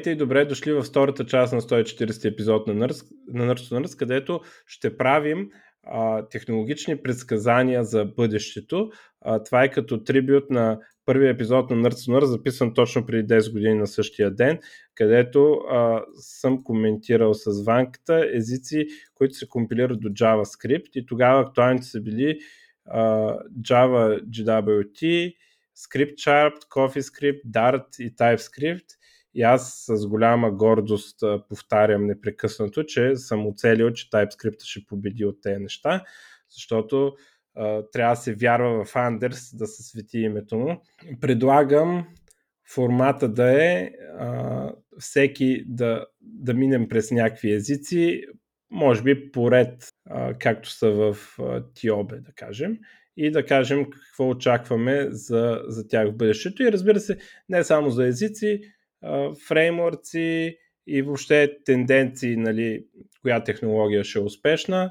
Здравейте и добре дошли във втората част на 140 епизод на Nurse, на Nurse, където ще правим а, технологични предсказания за бъдещето. А, това е като трибют на първия епизод на to Nurse, записан точно преди 10 години на същия ден, където а, съм коментирал с ванката езици, които се компилират до JavaScript и тогава актуалните са били а, Java GWT, ScriptSharp, CoffeeScript, Dart и TypeScript. И аз с голяма гордост повтарям непрекъснато, че съм оцелил, че TypeScript ще победи от тези неща, защото а, трябва да се вярва в Андерс да се свети името му. Предлагам формата да е а, всеки да, да минем през някакви езици, може би поред, а, както са в а, Тиобе, да кажем и да кажем какво очакваме за, за тях в бъдещето. И разбира се, не само за езици, фреймворци и въобще тенденции, нали, коя технология ще е успешна.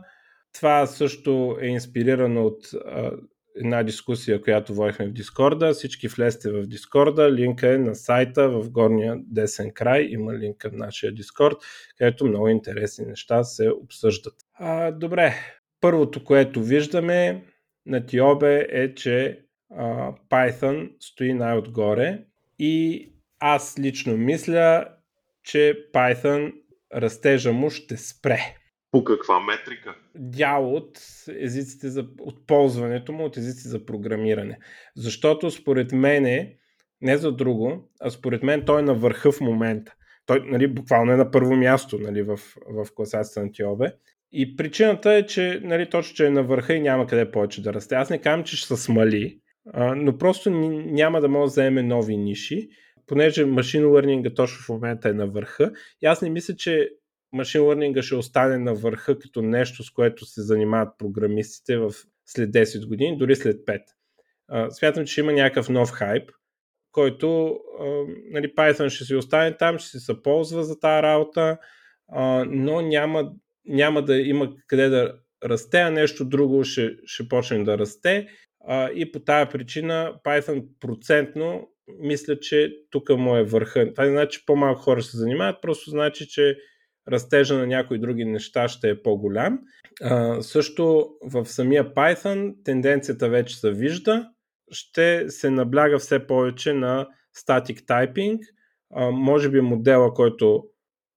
Това също е инспирирано от а, една дискусия, която водихме в Дискорда. Всички влезте в Дискорда. Линка е на сайта в горния десен край. Има линка в нашия Дискорд, където много интересни неща се обсъждат. А, добре, първото, което виждаме на Тиобе е, че а, Python стои най-отгоре и аз лично мисля, че Python растежа му ще спре. По каква метрика? Дял от езиците за, от ползването му от езици за програмиране. Защото според мен, не за друго, а според мен той е на върха в момента. Той нали, буквално е на първо място нали, в, в класацията на Тиобе. И причината е, че нали, точно, че е на върха и няма къде повече да расте. Аз не казвам, че ще се смали, а, но просто няма да може да вземе нови ниши, понеже машин learning точно в момента е на върха. И аз не мисля, че машин learning ще остане на върха като нещо, с което се занимават програмистите в след 10 години, дори след 5. А, смятам, че има някакъв нов хайп, който а, нали, Python ще си остане там, ще се ползва за тази работа, а, но няма няма да има къде да расте, а нещо друго ще, ще почне да расте. А, и по тази причина Python процентно мисля, че тук му е върха. Това не значи, че по-малко хора се занимават, просто значи, че растежа на някои други неща ще е по-голям. А, също в самия Python тенденцията вече се вижда. Ще се набляга все повече на static typing. А, може би модела, който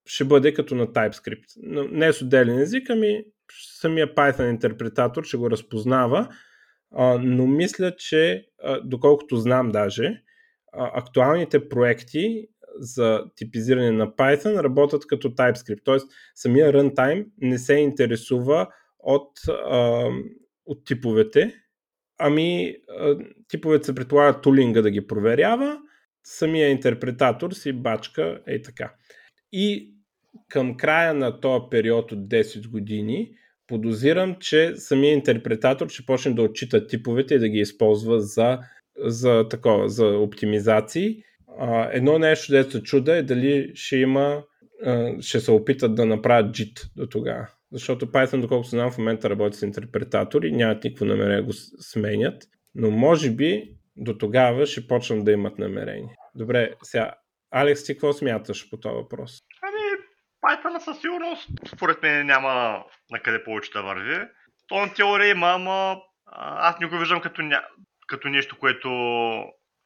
ще бъде като на TypeScript. Не с отделен език, ами самия Python интерпретатор ще го разпознава, но мисля, че доколкото знам даже, актуалните проекти за типизиране на Python работят като TypeScript. Т.е. самия runtime не се интересува от, от типовете, ами типовете се предполагат тулинга да ги проверява, самия интерпретатор си бачка е така. И към края на този период от 10 години подозирам, че самия интерпретатор ще почне да отчита типовете и да ги използва за, за, такова, за оптимизации. едно нещо, дето се чуда е дали ще има ще се опитат да направят JIT до тогава. Защото Python, доколкото знам, в момента работи с интерпретатори, нямат никакво намерение да го сменят, но може би до тогава ще почнат да имат намерение. Добре, сега, Алекс, ти какво смяташ по този въпрос? Python със сигурност, според мен няма на къде повече да върви. То на теория има, ама аз не го виждам като, ня... като нещо, което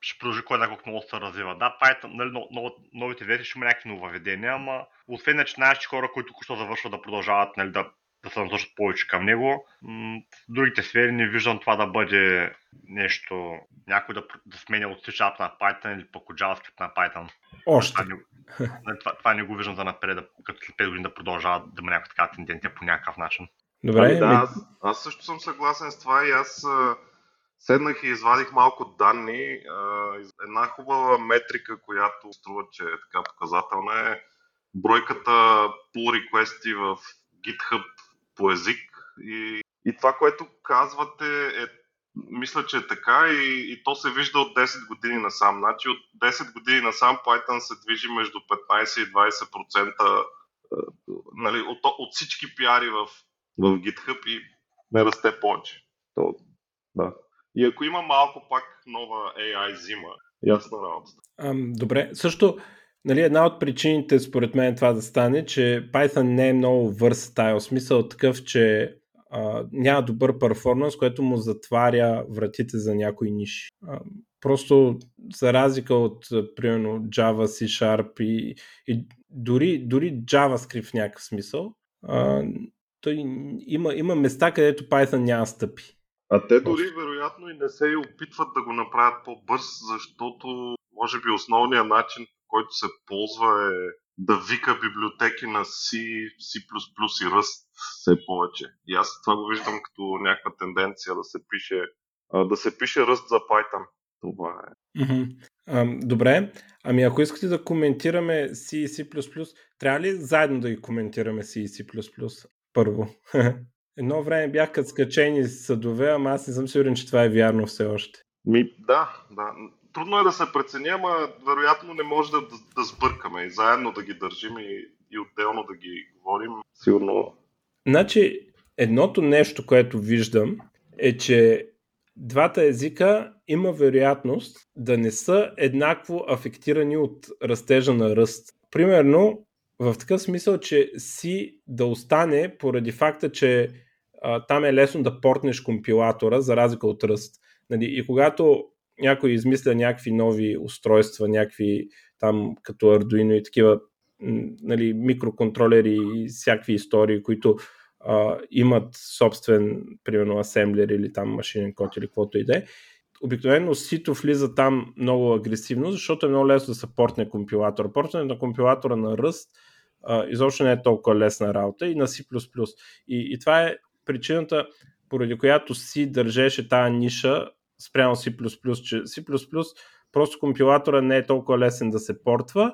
ще продължи кой знае колко много се развива. Да, Python, нали, новите версии ще има някакви нововведения, ама освен начинаещи хора, които току-що завършват да продължават нали, да, да се насочат повече към него, в другите сфери не виждам това да бъде нещо, някой да, да сменя от C на Python или пък от JavaScript на Python. Още. Това, Нали, това, това не го виждам за напред, като след 5 години да продължава да има някаква така тенденция по някакъв начин. Добре. Ами, да, аз, аз също съм съгласен с това и аз а, седнах и извадих малко данни. Една хубава метрика, която струва, че е така показателна е бройката pull requести в GitHub по език. И, и това, което казвате е мисля, че е така и, и то се вижда от 10 години насам. Значи от 10 години насам Python се движи между 15 и 20% нали, от, от всички пиари в, в GitHub и не расте повече. То, да. И ако има малко пак нова AI зима, ясно работата. Ам, добре, също нали, една от причините според мен това да стане, че Python не е много versatile, смисъл такъв, че а, няма добър перформанс, което му затваря вратите за някои ниши. А, просто за разлика от, примерно, Java, C Sharp и, и дори, дори JavaScript в някакъв смисъл, а, той има, има места, където Python няма стъпи. А те дори вероятно и не се и опитват да го направят по-бърз, защото може би основният начин, който се ползва е да вика библиотеки на C, C++ и Rust все повече. И аз това го виждам като някаква тенденция да се пише, да се пише Rust за Python. Това е. Mm-hmm. А, добре, ами ако искате да коментираме C и C++, трябва ли заедно да ги коментираме C и C++? Първо. Едно време бях като скачени съдове, ама аз не съм сигурен, че това е вярно все още. Ми, да, да трудно е да се прецени, ама вероятно не може да, да, да сбъркаме и заедно да ги държим и, и отделно да ги говорим. Сигурно. Значи, едното нещо, което виждам е, че двата езика има вероятност да не са еднакво афектирани от растежа на ръст. Примерно, в такъв смисъл, че си да остане поради факта, че там е лесно да портнеш компилатора, за разлика от ръст. Нали, и когато някой измисля някакви нови устройства, някакви там като Arduino и такива нали, микроконтролери и всякакви истории, които а, имат собствен, примерно, асемблер или там машинен код или каквото и да е. Обикновено сито влиза там много агресивно, защото е много лесно да се портне компилатора. Портне на компилатора на ръст изобщо не е толкова лесна работа и на C++. И, и това е причината, поради която си държеше тази ниша спрямо C++, че C++ просто компилатора не е толкова лесен да се портва,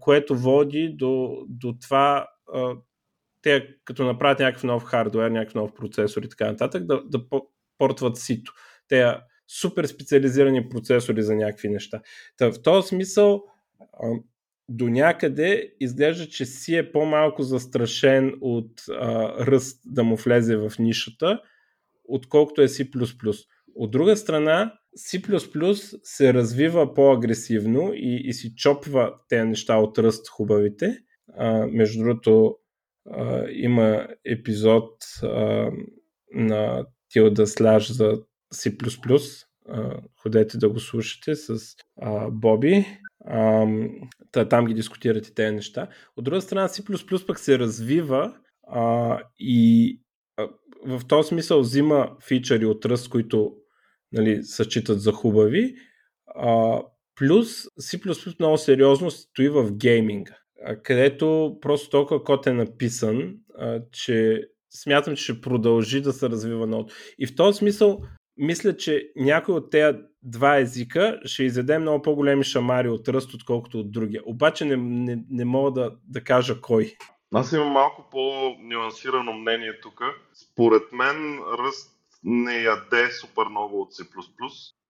което води до, до това а, те като направят някакъв нов хардвер, някакъв нов процесор и така нататък, да, да портват сито. Те супер специализирани процесори за някакви неща. Та, в този смисъл до някъде изглежда, че си е по-малко застрашен от а, ръст да му влезе в нишата, отколкото е C++. От друга страна, C++ се развива по-агресивно и, и си чопва тези неща от ръст хубавите. А, между другото, а, има епизод а, на Тилда Слаж за C++. А, ходете да го слушате с а, Боби. А, там ги дискутирате тези неща. От друга страна, C++ пък се развива а, и а, в този смисъл взима фичъри от ръст, които нали, се считат за хубави. А, плюс C++ много сериозно стои в гейминга, където просто толкова код е написан, а, че смятам, че ще продължи да се развива много. И в този смисъл, мисля, че някой от тези два езика ще изеде много по-големи шамари от ръст, отколкото от другия. Обаче не, не, не мога да, да кажа кой. Аз имам малко по-нюансирано мнение тук. Според мен ръст не яде супер много от C++.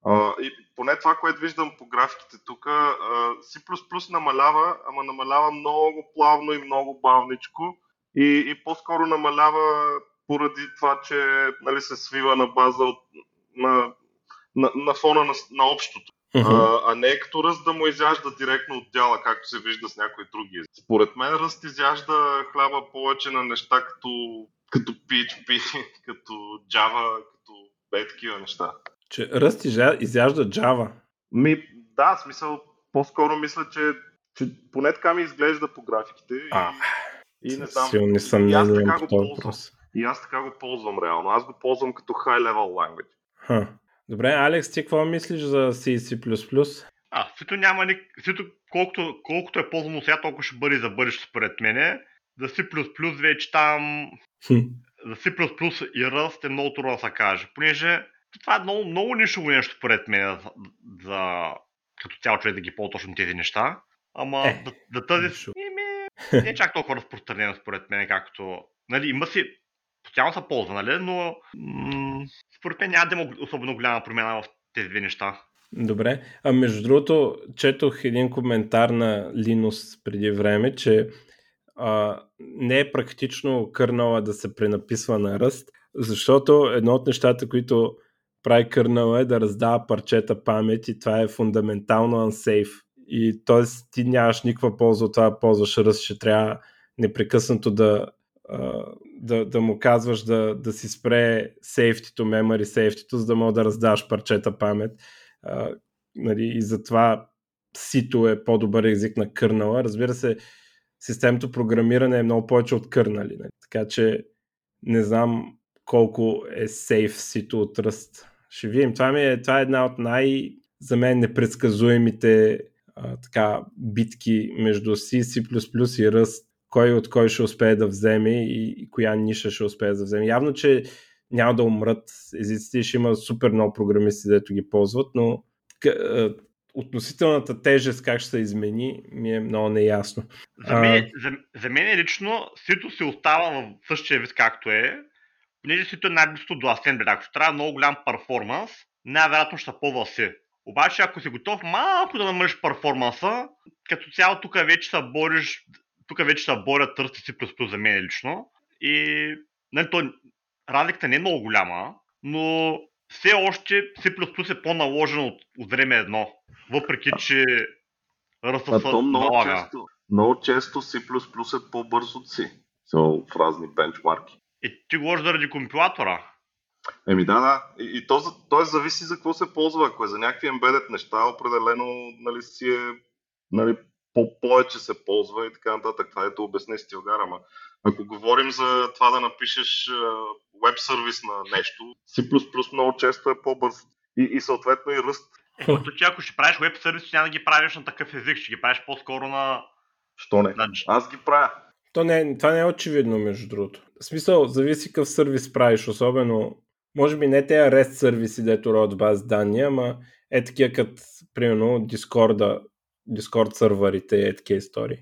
Uh, и поне това, което виждам по графиките тук, C++ намалява, ама намалява много плавно и много бавничко и, и по-скоро намалява поради това, че нали, се свива на база от, на, на, на фона на, на общото. Uh-huh. А, а не е като ръст да му изяжда директно от дяла, както се вижда с някои други. Според мен ръст изяжда хляба повече на неща като като PHP, като Java, като бе такива неща. Че Ръст изяжда Java. Ми, да, смисъл, по-скоро мисля, че, че поне така ми изглежда по графиките. А, и, и не знам. Силни съм и аз така го ползвам. И аз така го ползвам реално. Аз го ползвам като high level language. Ха. Добре, Алекс, ти какво мислиш за C C++? А, Сито няма ни... Сито, колкото, колкото е ползвано сега, толкова ще бъде за бъдеще според мене. За C++ вече там за C++ и Rust е много трудно да се каже, понеже това е много, много нишово нещо, поред мен, за, за като цяло човек да ги по-точно тези неща. Ама е, да, да тази ими, не е чак толкова разпространено според мен, както... Нали, има си... Постоянно се ползва, нали? Но м- според мен няма да има особено голяма промяна в тези две неща. Добре. А между другото, четох един коментар на Linus преди време, че а, не е практично кърнала да се пренаписва на ръст, защото едно от нещата, които прави кърнала е да раздава парчета памет и това е фундаментално unsafe. и т.е. ти нямаш никаква полза от това, ползваш ръст, ще трябва непрекъснато да, да, да му казваш да, да си спре сейфтито, memory сейфтито, за да мога да раздаваш парчета памет. А, нали, и затова сито е по-добър език на кърнала. Разбира се, системното програмиране е много повече от кърнали. Нали? Така че не знам колко е сейф сито от ръст. Ще видим. Това, ми е, това е една от най- за мен непредсказуемите а, така, битки между C, C++ и ръст. Кой от кой ще успее да вземе и, и коя ниша ще успее да вземе. Явно, че няма да умрат езиците, ще има супер много програмисти, дето ги ползват, но относителната тежест как ще се измени, ми е много неясно. За мен, а... за, за мен лично Сито се остава в същия вид както е, понеже Сито е най-близко до Assembly. Ако ще трябва много голям перформанс, най-вероятно ще ползва си. Обаче, ако си готов малко да намалиш перформанса, като цяло тук вече се бориш, тук вече се борят търсти си плюс за мен лично. И нали, то, разликата не е много голяма, но все още C++ е по-наложен от, от време едно. Въпреки, че ръста се много Често, много често C++ е по-бърз от C. So, в разни бенчмарки. И ти говориш заради компилатора. Еми да, да. И, и то, то е зависи за какво се ползва. Ако е за някакви embedded неща, определено нали, си е нали, по-повече се ползва и така нататък. Това ето обясне Стилгар, ама ако говорим за това да напишеш веб сервис на нещо, C++ много често е по-бърз и, и съответно и ръст. Е, като че ако ще правиш веб сервис, няма да ги правиш на такъв език, ще ги правиш по-скоро на... Що не? На... Аз ги правя. То не, това не е очевидно, между другото. В смисъл, зависи какъв сервис правиш, особено, може би не тези REST сервиси, дето родят баз данни, ама е такива като, примерно, Discord, Discord серверите и такива истории.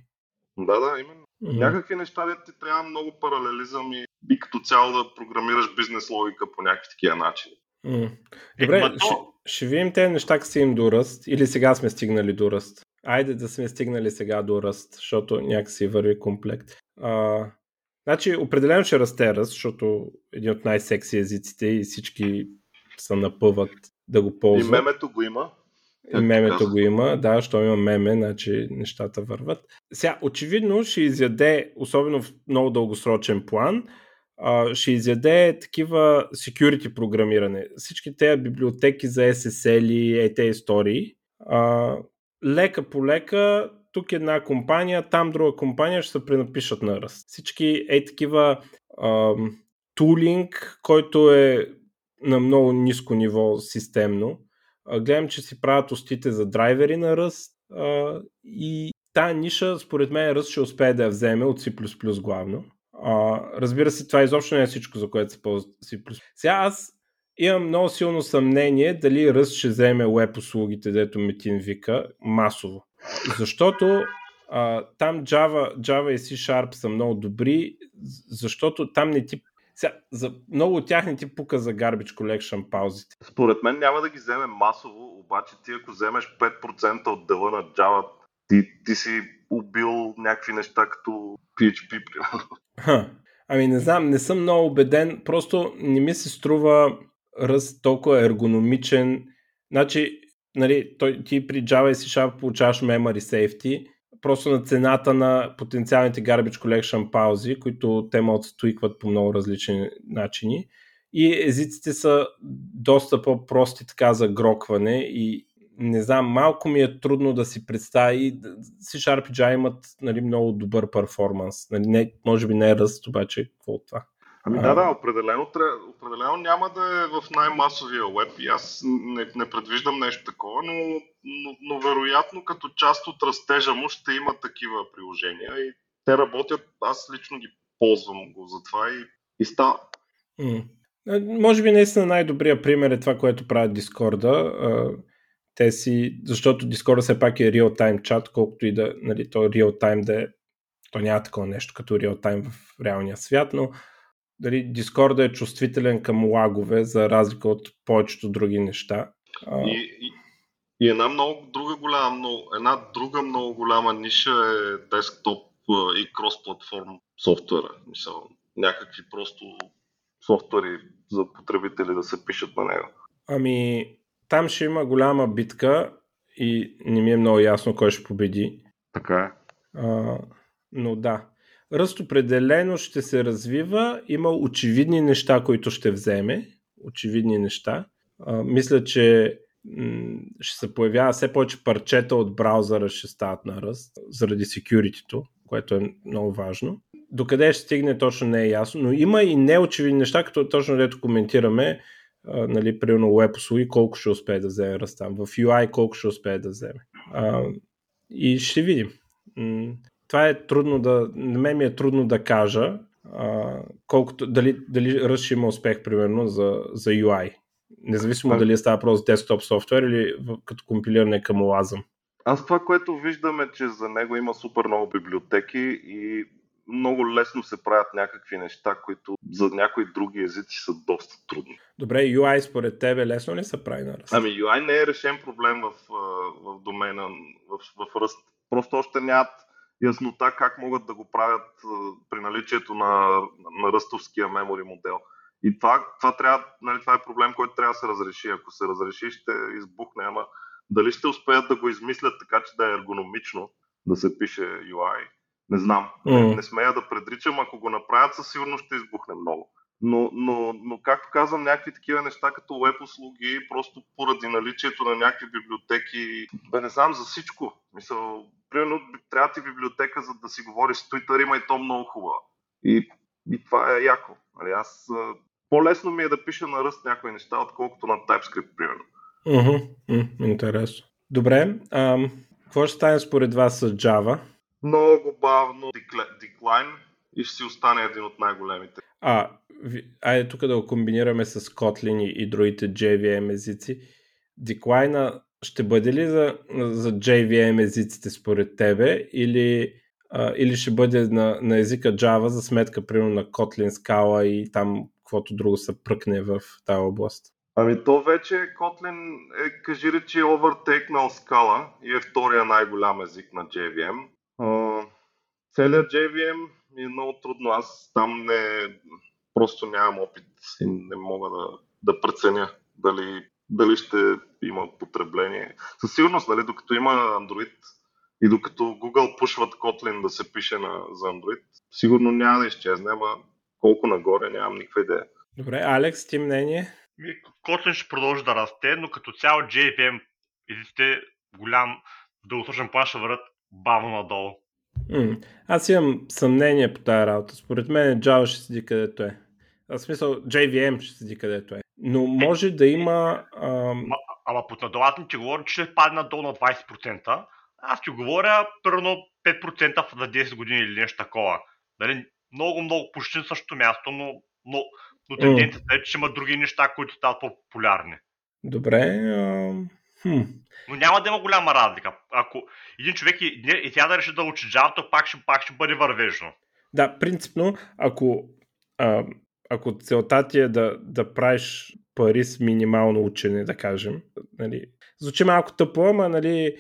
Да, да, именно. Mm-hmm. Някакви неща, де ти трябва много паралелизъм и, и като цяло да програмираш бизнес логика по някакви такива начини. Mm. Добре, е, ще, ще видим тези неща, как са им до ръст или сега сме стигнали до ръст. Айде да сме стигнали сега до ръст, защото някакси върви комплект. А, значи, определено ще расте ръст, защото един от най-секси езиците и всички са напъват да го ползват. И мемето го има. И мемето го има, да, що има меме, значи нещата върват. Сега, очевидно ще изяде, особено в много дългосрочен план, ще изяде такива security програмиране. Всички тези библиотеки за SSL и тези истории. Лека по лека, тук една компания, там друга компания ще се пренапишат на ръст. Всички е такива тулинг, който е на много ниско ниво системно гледам, че си правят устите за драйвери на ръст а, и тая ниша, според мен, ръст ще успее да я вземе от C++ главно. А, разбира се, това изобщо не е всичко, за което се ползва C++. Сега аз имам много силно съмнение дали ръст ще вземе веб услугите, дето Метин вика, масово. Защото а, там Java, Java и C Sharp са много добри, защото там не ти сега, за много от тях не ти пука за Garbage Collection паузите. Според мен няма да ги вземе масово, обаче ти ако вземеш 5% от дела на Java, ти, ти си убил някакви неща като PHP, примерно. Ами не знам, не съм много убеден, просто не ми се струва раз толкова ергономичен. Значи, нали, той, ти при Java и C Sharp получаваш memory safety, просто на цената на потенциалните Garbage Collection паузи, които те могат да стуикват по много различни начини. И езиците са доста по-прости така за грокване и не знам, малко ми е трудно да си представи. C-Sharp и Java имат нали, много добър перформанс. Нали, не, може би не е ръст, обаче какво от това? Ами да, да, определено, определено няма да е в най-масовия веб и аз не, не предвиждам нещо такова, но, но, но вероятно като част от растежа му ще има такива приложения и те работят, аз лично ги ползвам го за това и, и става. Mm. Може би наистина най-добрият пример е това, което правят Дискорда. Те си, защото Discord все пак е реал-тайм чат, колкото и да, нали, то реал-тайм да е, то няма такова нещо като реал-тайм в реалния свят, но дали Discord е чувствителен към лагове, за разлика от повечето други неща. И, и, и една много друга голяма, много, една друга много голяма ниша е десктоп и крос-платформ софтуера. Мисъл, някакви просто софтуери за потребители да се пишат на него. Ами, там ще има голяма битка и не ми е много ясно кой ще победи. Така е. А, но да. Ръст определено ще се развива. Има очевидни неща, които ще вземе. Очевидни неща. Мисля, че ще се появява все повече парчета от браузъра ще стават на ръст, заради security което е много важно. Докъде ще стигне точно не е ясно, но има и неочевидни неща, като точно дето коментираме, нали, примерно web услуги, колко ще успее да вземе ръстам, в UI колко ще успее да вземе. И ще видим. Това е трудно да, на мен ми е трудно да кажа, а, колкото, дали, дали ще има успех, примерно, за, за UI. Независимо а... дали е става просто десктоп софтуер или като компилиране към OASM. Аз това, което виждам е, че за него има супер много библиотеки и много лесно се правят някакви неща, които за някои други езици са доста трудни. Добре, UI според тебе лесно ли се прави на Rust? Ами UI не е решен проблем в, в домена, в, в Rust. Просто още нямат яснота как могат да го правят при наличието на, на ръстовския мемори модел. И това, това, трябва, нали, това е проблем, който трябва да се разреши. Ако се разреши, ще избухне, ама дали ще успеят да го измислят така, че да е ергономично да се пише UI, не знам. Mm. Не, не смея да предричам, ако го направят, със сигурност ще избухне много. Но, но, но както казвам, някакви такива неща като веб услуги, просто поради наличието на някакви библиотеки, бе не знам за всичко. Мисъл, примерно трябва ти библиотека, за да си говориш с Twitter, има и то много хубава. И, и това е яко. Нали, аз по-лесно ми е да пиша на ръст някои неща, отколкото на TypeScript, примерно. Mm-hmm. интересно. Добре, ам, какво ще стане според вас с Java? Много бавно деклайн и ще си остане един от най-големите. А, айде тук да го комбинираме с Kotlin и другите JVM езици. Деклайна ще бъде ли за, за JVM езиците според тебе или, а, или ще бъде на, на езика Java за сметка примерно на Kotlin, Scala и там каквото друго се пръкне в тази област? Ами то вече Kotlin е, кажи речи, овъртейкнал Scala и е втория най-голям език на JVM. Uh, целият JVM ми е много трудно. Аз там не, просто нямам опит и не мога да, да преценя дали, дали ще има потребление. Със сигурност, нали, докато има Android и докато Google пушват Kotlin да се пише на, за Android, сигурно няма да изчезне, ама колко нагоре нямам никаква идея. Добре, Алекс, ти мнение? Kotlin ще продължи да расте, но като цяло JVM езиците голям дългосрочен план ще върват бавно надолу. М- аз имам съмнение по тази работа. Според мен Java ще седи където е. В смисъл, JVM ще седи където е. Но може да има... Ам... Ама, ама под не ти говоря, че ще падне надолу на 20%. Аз ти говоря примерно 5% за 10 години или нещо такова. Дали, много, много почти на същото място, но, но, но тенденцията е, че има други неща, които стават по-популярни. Добре. Ам... Хм. Но няма да има голяма разлика. Ако един човек и, и тя да реши да учи Java, то пак ще, пак ще бъде вървежно. Да, принципно, ако, а, ако целта ти е да, да правиш пари с минимално учене, да кажем, нали, звучи малко тъпо, ама нали,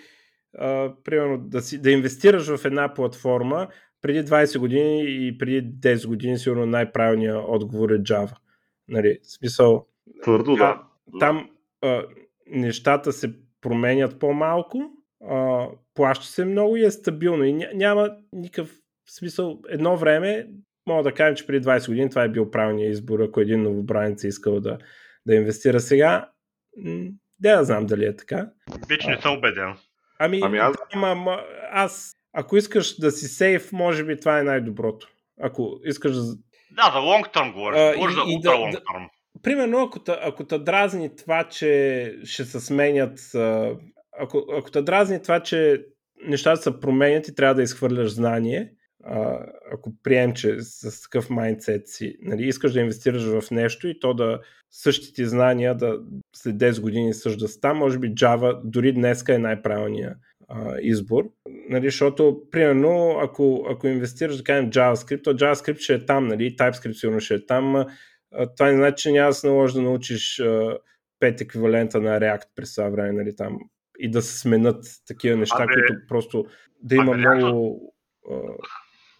а, примерно да, си, да инвестираш в една платформа, преди 20 години и преди 10 години сигурно най-правилният отговор е Java. Нали, смисъл, Твърдо, да. Там а, нещата се променят по-малко, а, плаща се много и е стабилно. И няма никакъв смисъл. Едно време, мога да кажем, че преди 20 години това е бил правилният избор, ако един новобранец е искал да, да инвестира сега. Да, да знам дали е така. Вече не съм убеден. Ами, ами аз... Да, ама, аз, ако искаш да си сейф, може би това е най-доброто. Ако искаш да... Да, за long term говориш. Говориш за ultra да, long term примерно, ако, ако дразни това, че ще се сменят, ако, ако те дразни това, че нещата се променят и трябва да изхвърляш знание, ако прием, че с такъв майндсет си, нали, искаш да инвестираш в нещо и то да същите знания да след 10 години също да ста, може би Java дори днеска е най-правилният а, избор. Нали, защото, примерно, ако, ако инвестираш, да кажем, JavaScript, то JavaScript ще е там, нали, TypeScript сигурно ще е там, това не значи, че няма да се наложи да научиш пет еквивалента на React през това време, нали, там, и да се сменят такива неща, а, които просто да има много а,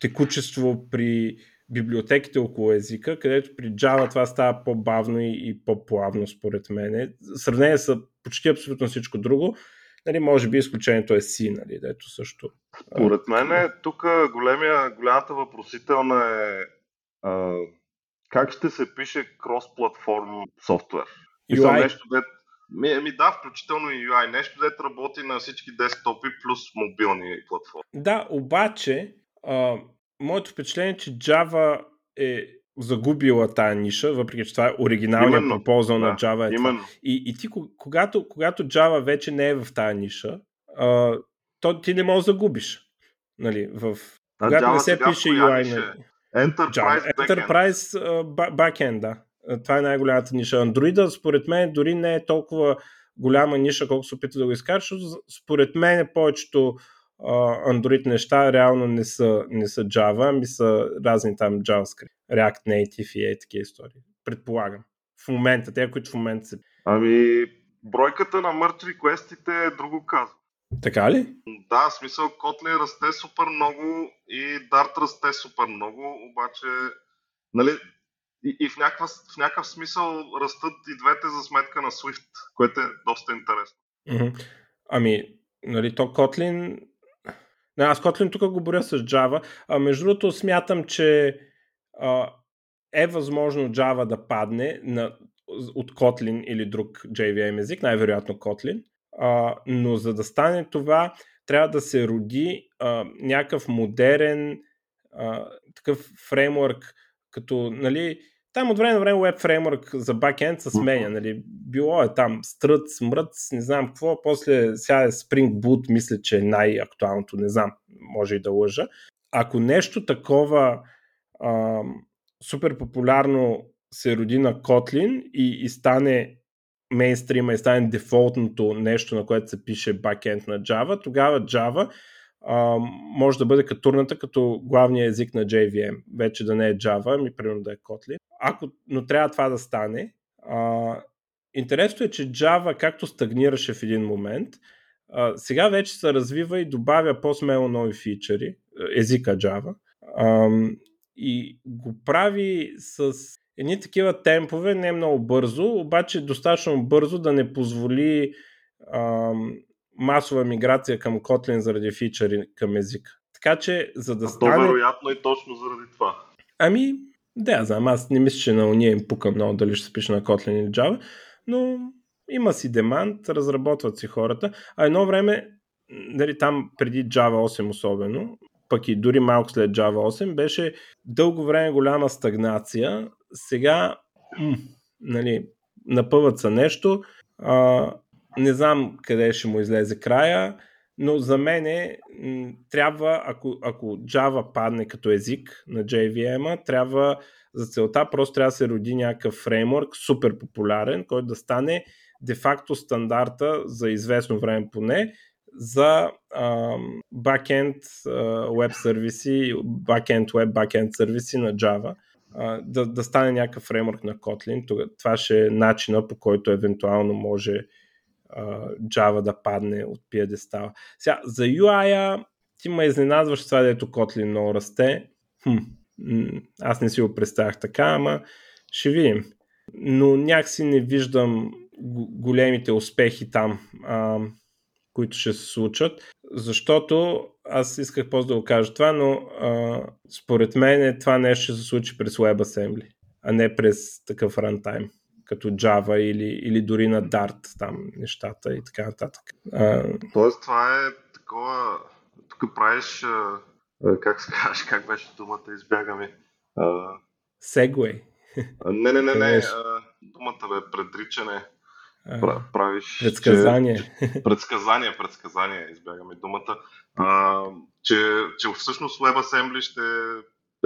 текучество при библиотеките около езика, където при Java това става по-бавно и, и по-плавно, според мен. Сравнение с почти абсолютно всичко друго, Нали, може би изключението е C, нали, дето също. Според мен тук големия, голямата въпросителна е а, как ще се пише крос-платформ софтуер. UI. нещо, дет, ми, ми да, включително и UI. Нещо, дето работи на всички десктопи плюс мобилни платформи. Да, обаче, а, моето впечатление е, че Java е загубила тая ниша, въпреки че това е оригиналният пропозал да, на Java. Е именно. И, и ти, когато, когато Java вече не е в тая ниша, а, то ти не можеш да загубиш. Нали, в... А когато Java не се пише UI на... Enterprise, Java, Enterprise backend, да. Това е най-голямата ниша. Android, според мен, дори не е толкова голяма ниша, колко се опита да го изкараш. Според мен повечето Android неща реално не са, не са Java, ами са разни там JavaScript, React Native и е такива истории. Предполагам. В момента, те, които в момента се... Ами, бройката на мъртви квестите е друго казва. Така ли? Да, в смисъл Kotlin расте супер много и Dart расте супер много, обаче нали, и, и в, някакъв, в някакъв смисъл растат и двете за сметка на Swift, което е доста интересно. Mm-hmm. Ами, нали, то Kotlin не, аз Kotlin тук го боря с Java. А, между другото, смятам, че а, е възможно Java да падне на, от Kotlin или друг JVM език, най-вероятно Kotlin. А, но за да стане това, трябва да се роди а, някакъв модерен а, такъв фреймворк, като, нали, там от време на време веб фреймворк за бакенд се сменя. Нали? Било е там стрът, смрът, не знам какво. После сега е Spring Boot, мисля, че е най-актуалното. Не знам, може и да лъжа. Ако нещо такова а, супер популярно се роди на Kotlin и, и стане мейнстрима и стане дефолтното нещо, на което се пише бакенд на Java, тогава Java а, може да бъде катурната като главния език на JVM. Вече да не е Java, ми примерно да е Kotlin. Ако, но трябва това да стане. А, интересно е, че Java, както стагнираше в един момент, а, сега вече се развива и добавя по-смело нови фичери, езика Java. А, и го прави с едни такива темпове, не много бързо, обаче достатъчно бързо да не позволи масова миграция към Kotlin заради фичъри към езика. Така че, за да а стане... То вероятно и точно заради това. Ами, да, знам, аз не мисля, че на уния им пука много дали ще се пише на Kotlin или Java, но има си демант, разработват си хората. А едно време, нали, там преди Java 8 особено, пък и дори малко след Java 8, беше дълго време голяма стагнация. Сега, м- нали, напъват са нещо, а, не знам къде ще му излезе края, но за мен трябва, ако, ако Java падне като език на JVM, трябва за целта просто трябва да се роди някакъв фреймворк, супер популярен, който да стане де-факто стандарта за известно време поне за backend web сервиси, backend web, backend сервиси на Java. Да, да стане някакъв фреймворк на Kotlin. Това ще е начина по който евентуално може Java да падне от пиедестала. Сега, за UI ти ме изненадваш това, дето Kotlin много расте. Хм, аз не си го представях така, ама ще видим. Но някакси не виждам големите успехи там, а, които ще се случат, защото аз исках после да го кажа това, но а, според мен това нещо ще се случи през WebAssembly, а не през такъв рантайм като Java или, или дори на Dart там нещата и така нататък. А... Тоест това е такова, тук правиш, как се казваш, как беше думата, избягаме. Segway. Не, не, не, не, думата бе предричане. А, правиш. Предсказание. Че, предсказание, предсказание, избягаме думата. А, че, че всъщност WebAssembly ще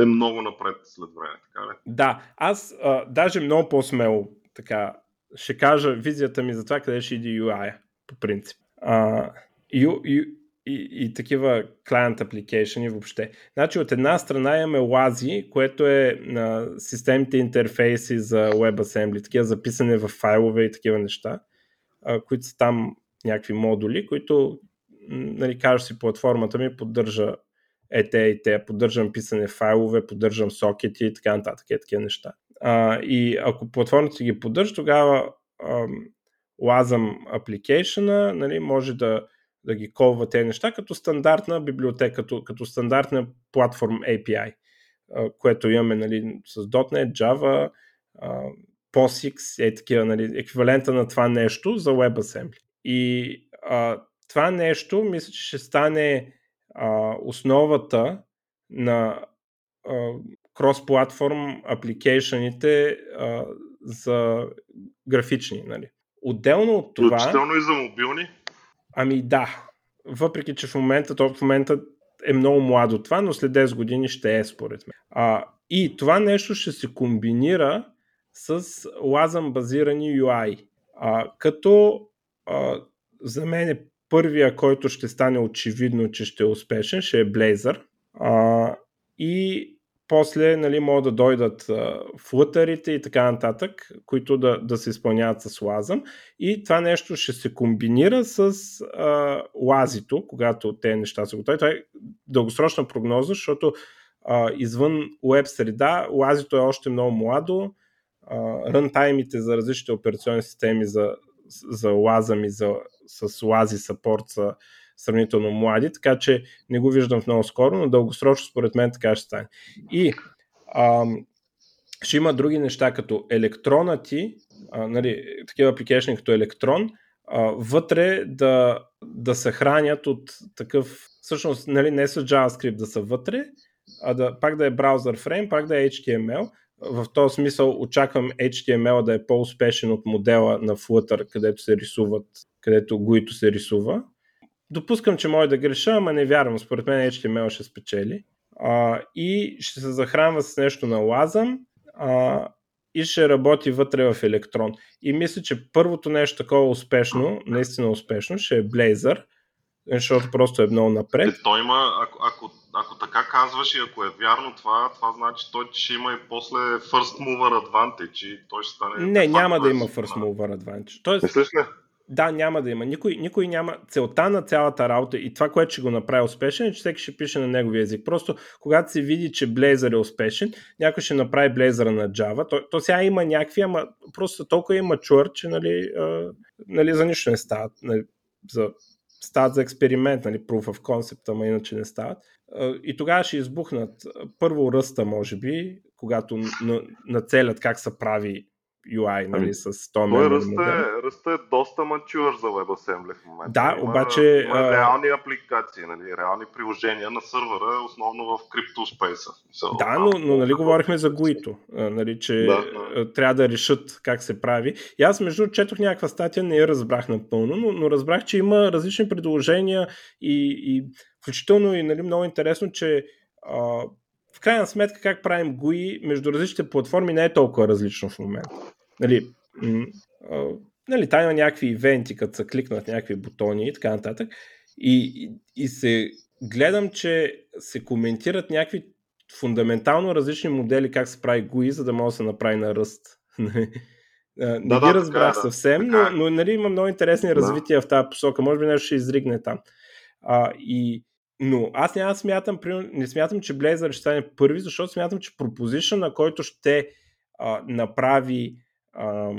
е много напред след време, така ли? Да, аз а, даже много по-смело така, ще кажа визията ми за това къде ще иде UI, по принцип. А, и, и такива client application въобще. Значи от една страна имаме LASI, което е на системите интерфейси за WebAssembly, такива записане в файлове и такива неща, а, които са там някакви модули, които нали, кажеш си платформата ми поддържа ете и те, поддържам писане файлове, поддържам сокети и така нататък, е такива неща. А, и ако платформата ги поддържа, тогава а, лазам application нали, може да, да ги колва тези неща като стандартна библиотека, като, като стандартна платформ API, което имаме нали, с .NET, Java, POSIX, е такива, нали, еквивалента на това нещо за WebAssembly. И а, това нещо, мисля, че ще стане а, основата на а, cross-platform апликейшените за графични. Нали. Отделно от това... Включително и за мобилни? Ами да. Въпреки, че в момента, то в момента е много младо това, но след 10 години ще е според мен. А, и това нещо ще се комбинира с лазъм базирани UI. А, като а, за мен е първия, който ще стане очевидно, че ще е успешен, ще е Blazor. А, и после нали, могат да дойдат флътърите и така нататък, които да, да се изпълняват с лазъм. И това нещо ще се комбинира с а, лазито, когато те неща са готови. Това е дългосрочна прогноза, защото а, извън веб среда лазито е още много младо. рънтаймите за различните операционни системи за, за лазъм и за, с лази сапорт са сравнително млади, така че не го виждам в много скоро, но дългосрочно според мен така ще стане. И ам, ще има други неща, като електрона ти, а, нали, такива апликейшни като електрон, а, вътре да, да се хранят от такъв, всъщност нали, не с JavaScript да са вътре, а да, пак да е браузър фрейм, пак да е HTML. В този смисъл очаквам HTML да е по-успешен от модела на Flutter, където се рисуват, където GUI се рисува допускам, че може да греша, ама не вярвам. Според мен HTML ще спечели. А, и ще се захранва с нещо на лазъм а, и ще работи вътре в електрон. И мисля, че първото нещо такова успешно, наистина успешно, ще е Blazor, защото просто е много напред. Е, той има, ако, ако, ако така казваш и ако е вярно това, това значи той ще има и после First Mover Advantage и той ще стане... Не, няма да има First Mover Advantage. Тоест, Мислиш ли? Да, няма да има. Никой, никой няма. Целта на цялата работа и това, което ще го направи успешен, е, че всеки ще пише на неговия език. Просто, когато се види, че Blazor е успешен, някой ще направи Blazor на Java. То, то сега има някакви, ама просто толкова има чур, че нали, а, нали, за нищо не стават. Нали, за, стават за експеримент, нали, proof of concept, ама иначе не стават. И тогава ще избухнат първо ръста, може би, когато нацелят как се прави UI, нали, ами, с този Той ръста е, ръста е доста мачуър за WebAssembly в момента. Да, има, обаче... Има реални апликации, нали, реални приложения на сървъра, основно в CryptoSpace. Да, но, но нали, говорихме за GUI-то, нали, че да, да. трябва да решат как се прави. И аз между четох някаква статия, не я разбрах напълно, но, но разбрах, че има различни предложения и, и включително и нали, много интересно, че а, в крайна сметка как правим GUI между различните платформи не е толкова различно в момента. Нали, нали, там има някакви ивенти, като са кликнат някакви бутони и така нататък. И, и, и се гледам, че се коментират някакви фундаментално различни модели как се прави GUI, за да може да се направи на ръст. не да, ги да, разбрах така, съвсем, така. но, но нали, има много интересни развития да. в тази посока. Може би нещо ще изригне там. А, и, но аз няма смятам, не смятам, че Blazor ще стане първи, защото смятам, че пропозиция, на който ще а, направи а,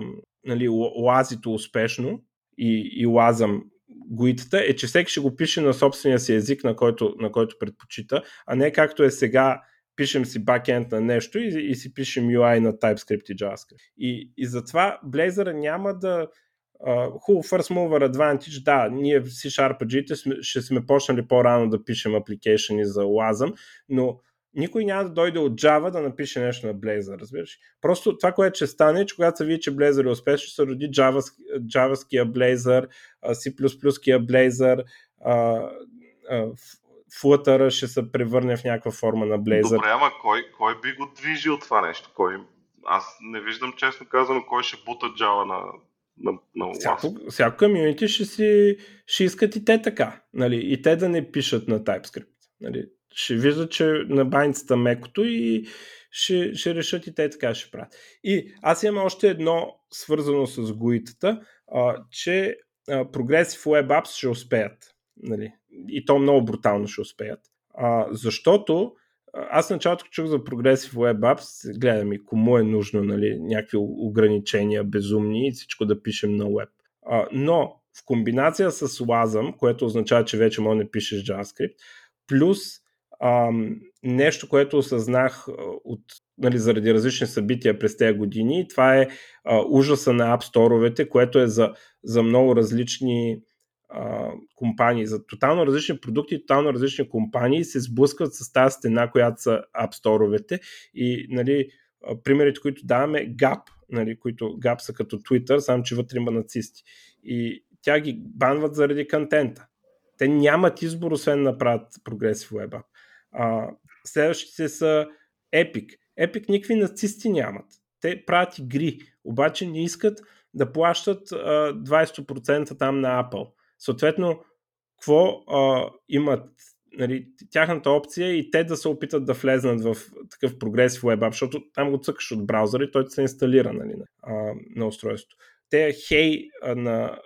нали, лазито успешно и, и лазам гуитата, е, че всеки ще го пише на собствения си език, на който, на който предпочита, а не както е сега, пишем си бакенд на нещо и, и си пишем UI на TypeScript и JavaScript. И, и затова Blazor няма да, Uh, хубаво, First Mover Advantage, да, ние в C-Sharp ще сме почнали по-рано да пишем апликейшени за LASM, но никой няма да дойде от Java да напише нещо на Blazor, разбираш. Просто това, което ще стане, че когато се види, че Blazor е успешен, ще се роди Java, Blazor, C++-кия Blazor, Flutter ще се превърне в някаква форма на Blazor. Добре, ама кой, кой би го движил това нещо? Кой? Аз не виждам, честно казано, кой ще бута Java на, на, на всяко, всяко комьюнити ще, си, ще искат и те така. Нали? И те да не пишат на TypeScript. Нали? Ще виждат, че на баницата мекото и ще, ще решат и те така ще правят. И аз имам още едно свързано с гуитата, а, че а, Progressive Web Apps ще успеят. Нали? И то много брутално ще успеят. А, защото аз началото чух за Progressive Web Apps, гледам и кому е нужно нали, някакви ограничения безумни и всичко да пишем на web. А, но в комбинация с LASM, което означава, че вече може да пишеш JavaScript, плюс ам, нещо, което осъзнах от, нали, заради различни събития през тези години, това е а, ужаса на Store-овете, което е за, за много различни а, компании, за тотално различни продукти, тотално различни компании се сблъскват с тази стена, която са Store-овете и нали, примерите, които даваме, Gap, нали, които Gap са като Twitter, само че вътре има нацисти. И тя ги банват заради контента. Те нямат избор, освен да направят прогрес в Web App. А, следващите са Epic. Epic никакви нацисти нямат. Те правят игри, обаче не искат да плащат а, 20% там на Apple. Съответно, какво а, имат нали, тяхната опция и те да се опитат да влезнат в такъв прогрес в WebApp, защото там го цъкаш от браузъра и той се инсталира нали, на, на устройството. Те хей на,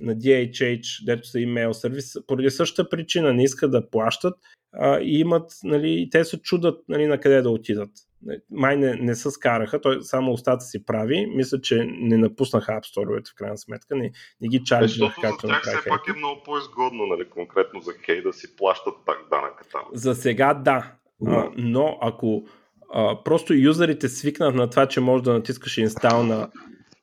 на DHH, дето са имейл сервис, поради същата причина не искат да плащат а, и имат, нали, те се чудат нали, на къде да отидат. Май не, не се скараха, той само устата си прави. Мисля, че не напуснаха Store в крайна сметка, не, не ги чарджиха както за тях все пак е много по-изгодно, нали, конкретно за Хей да си плащат так данъка там. За сега да, а, но ако а, просто юзерите свикнат на това, че можеш да натискаш инстал на,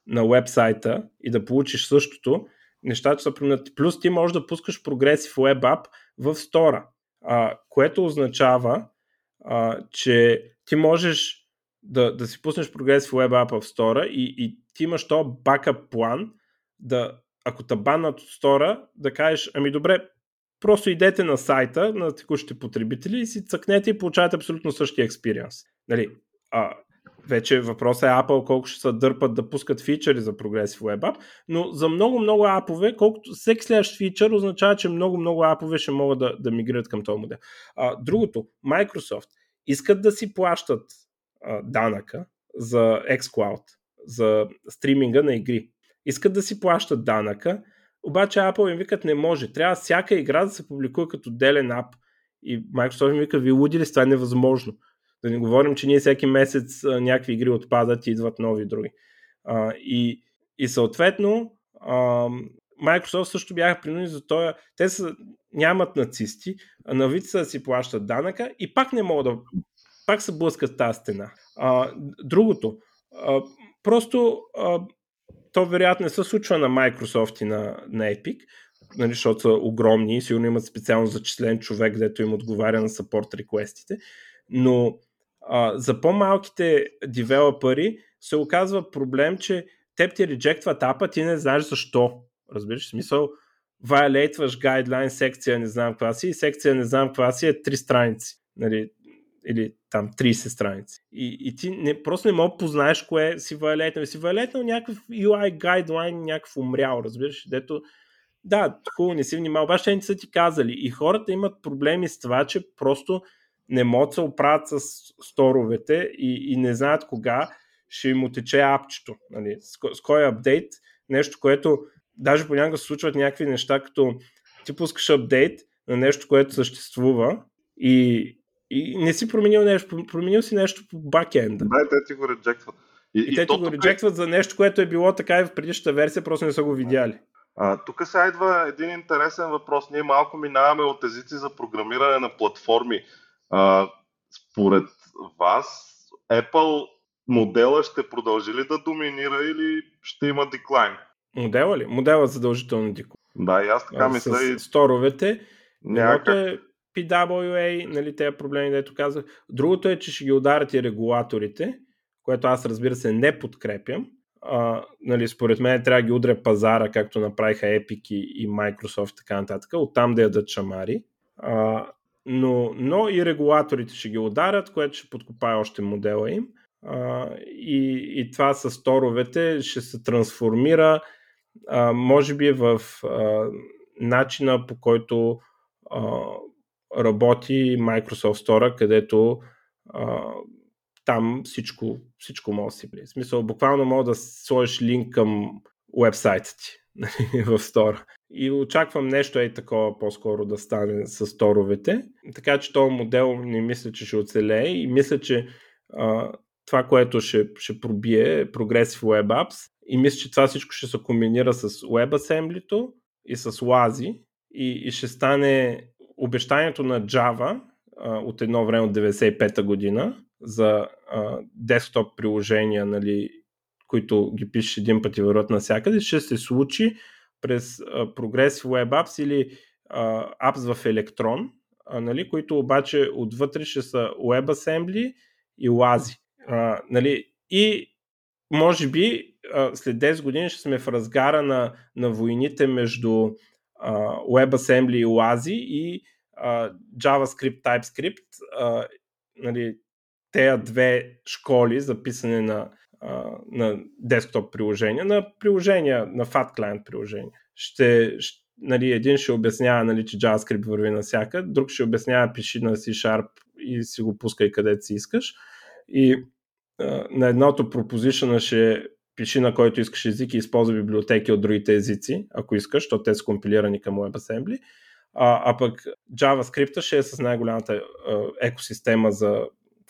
на вебсайта и да получиш същото, нещата са променят. Плюс ти можеш да пускаш прогреси в App в стора, а, което означава, а, че ти можеш да, да си пуснеш прогрес в Web App в стора и, и ти имаш то бакъп план да, ако те баннат от стора, да кажеш, ами добре, просто идете на сайта на текущите потребители и си цъкнете и получавате абсолютно същия експириенс. Нали, а, вече въпросът е Apple колко ще се дърпат да пускат фичъри за в Web App, но за много-много апове, колкото всеки следващ фичър означава, че много-много апове ще могат да, да мигрират към този модел. А, другото, Microsoft искат да си плащат а, данъка за xCloud, за стриминга на игри. Искат да си плащат данъка, обаче Apple им викат не може. Трябва всяка игра да се публикува като делен ап. И Microsoft им вика, ви луди ли, това е невъзможно. Да не говорим, че ние всеки месец а, някакви игри отпадат и идват нови други. А, и, и съответно, а, Microsoft също бяха принудени за това. Те са, нямат нацисти, а на вид да си плащат данъка и пак не могат да. Пак се блъскат тази стена. А, другото. А, просто а, то вероятно не се случва на Microsoft и на, на Epic, нали, защото са огромни и сигурно имат специално зачислен човек, където им отговаря на support реквестите. Но за по-малките девелопери се оказва проблем, че теб ти реджектват апа, ти не знаеш защо. Разбираш смисъл? Вайолейтваш гайдлайн секция не знам каква си и секция не знам каква си е три страници. Нали, или там 30 страници. И, и ти не, просто не мога познаеш кое си вайлейтнал. Си вайлейтнал някакъв UI гайдлайн, някакъв умрял, разбираш, дето да, хубаво, не си внимал, обаче не са ти казали. И хората имат проблеми с това, че просто не могат да се оправят с сторовете и, и не знаят кога ще им отече апчето. Нали, с, с кой апдейт, нещо, което даже понякога се случват някакви неща, като ти пускаш апдейт на нещо, което съществува и, и не си променил нещо, променил си нещо по бакенда. Да, те ти го реджектват. И, и, и те ти го реджектват е... за нещо, което е било така и в предишната версия, просто не са го видяли. А, тук сега идва един интересен въпрос. Ние малко минаваме от езици за програмиране на платформи. А, според вас, Apple модела ще продължи ли да доминира или ще има деклайн? Модела ли? Модела задължително дико. Да, и аз така мисля. С и... сторовете. Някак... е PWA, нали, тези проблеми, дето казах. Другото е, че ще ги ударят и регулаторите, което аз разбира се не подкрепям. А, нали, според мен трябва да ги удря пазара, както направиха Epic и, и Microsoft и така нататък, оттам да ядат шамари. А, но, но и регулаторите ще ги ударят, което ще подкопае още модела им. А, и, и това с торовете ще се трансформира а, може би в а, начина по който а, работи Microsoft Store, където а, там всичко, всичко може да си влезе. В смисъл, буквално мога да сложиш линк към вебсайта ти нали, в Store. И очаквам нещо е такова по-скоро да стане с торовете. Така че този модел не мисля, че ще оцелее. И мисля, че а, това, което ще, ще пробие Progressive Web Apps. И мисля, че това всичко ще се комбинира с WebAssembly и с LAZI и, и ще стане обещанието на Java а, от едно време от 95-та година за а, десктоп приложения, нали, които ги пишеш един път и върват навсякъде, ще се случи през Progressive Web Apps или Apps в Electron, нали, които обаче отвътре ще са WebAssembly и LAZI. А, нали, и може би след 10 години ще сме в разгара на, на войните между а, WebAssembly и LAZI и а, JavaScript, TypeScript. А, нали, тея две школи за писане на, на десктоп приложения, на приложения, на Fat Client приложения. Ще, ще нали, един ще обяснява, нали, че JavaScript върви навсякъде, друг ще обяснява пиши на C-Sharp и си го пускай където си искаш. И а, на едното proposition ще пиши на който искаш език и използва библиотеки от другите езици, ако искаш, защото те са компилирани към WebAssembly. А, а пък JavaScript ще е с най-голямата а, екосистема за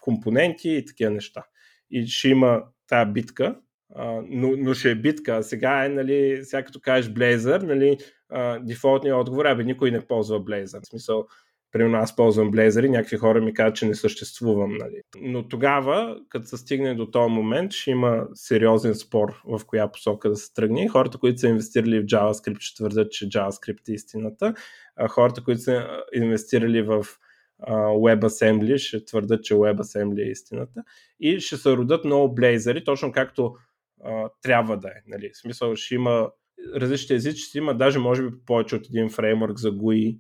компоненти и такива неща. И ще има тази битка, а, но, но ще е битка. А сега е, нали, сега като кажеш Blazor, нали, дефолтният отговор е, никой не ползва Blazor. В смисъл, примерно аз ползвам Blazor и някакви хора ми казват, че не съществувам. Нали. Но тогава, като се стигне до този момент, ще има сериозен спор в коя посока да се тръгне. Хората, които са инвестирали в JavaScript, ще твърдят, че JavaScript е истината. А хората, които са инвестирали в WebAssembly, ще твърдят, че WebAssembly е истината. И ще се родят много блейзери, точно както а, трябва да е. Нали. В смисъл, ще има различни езици, ще има даже може би повече от един фреймворк за GUI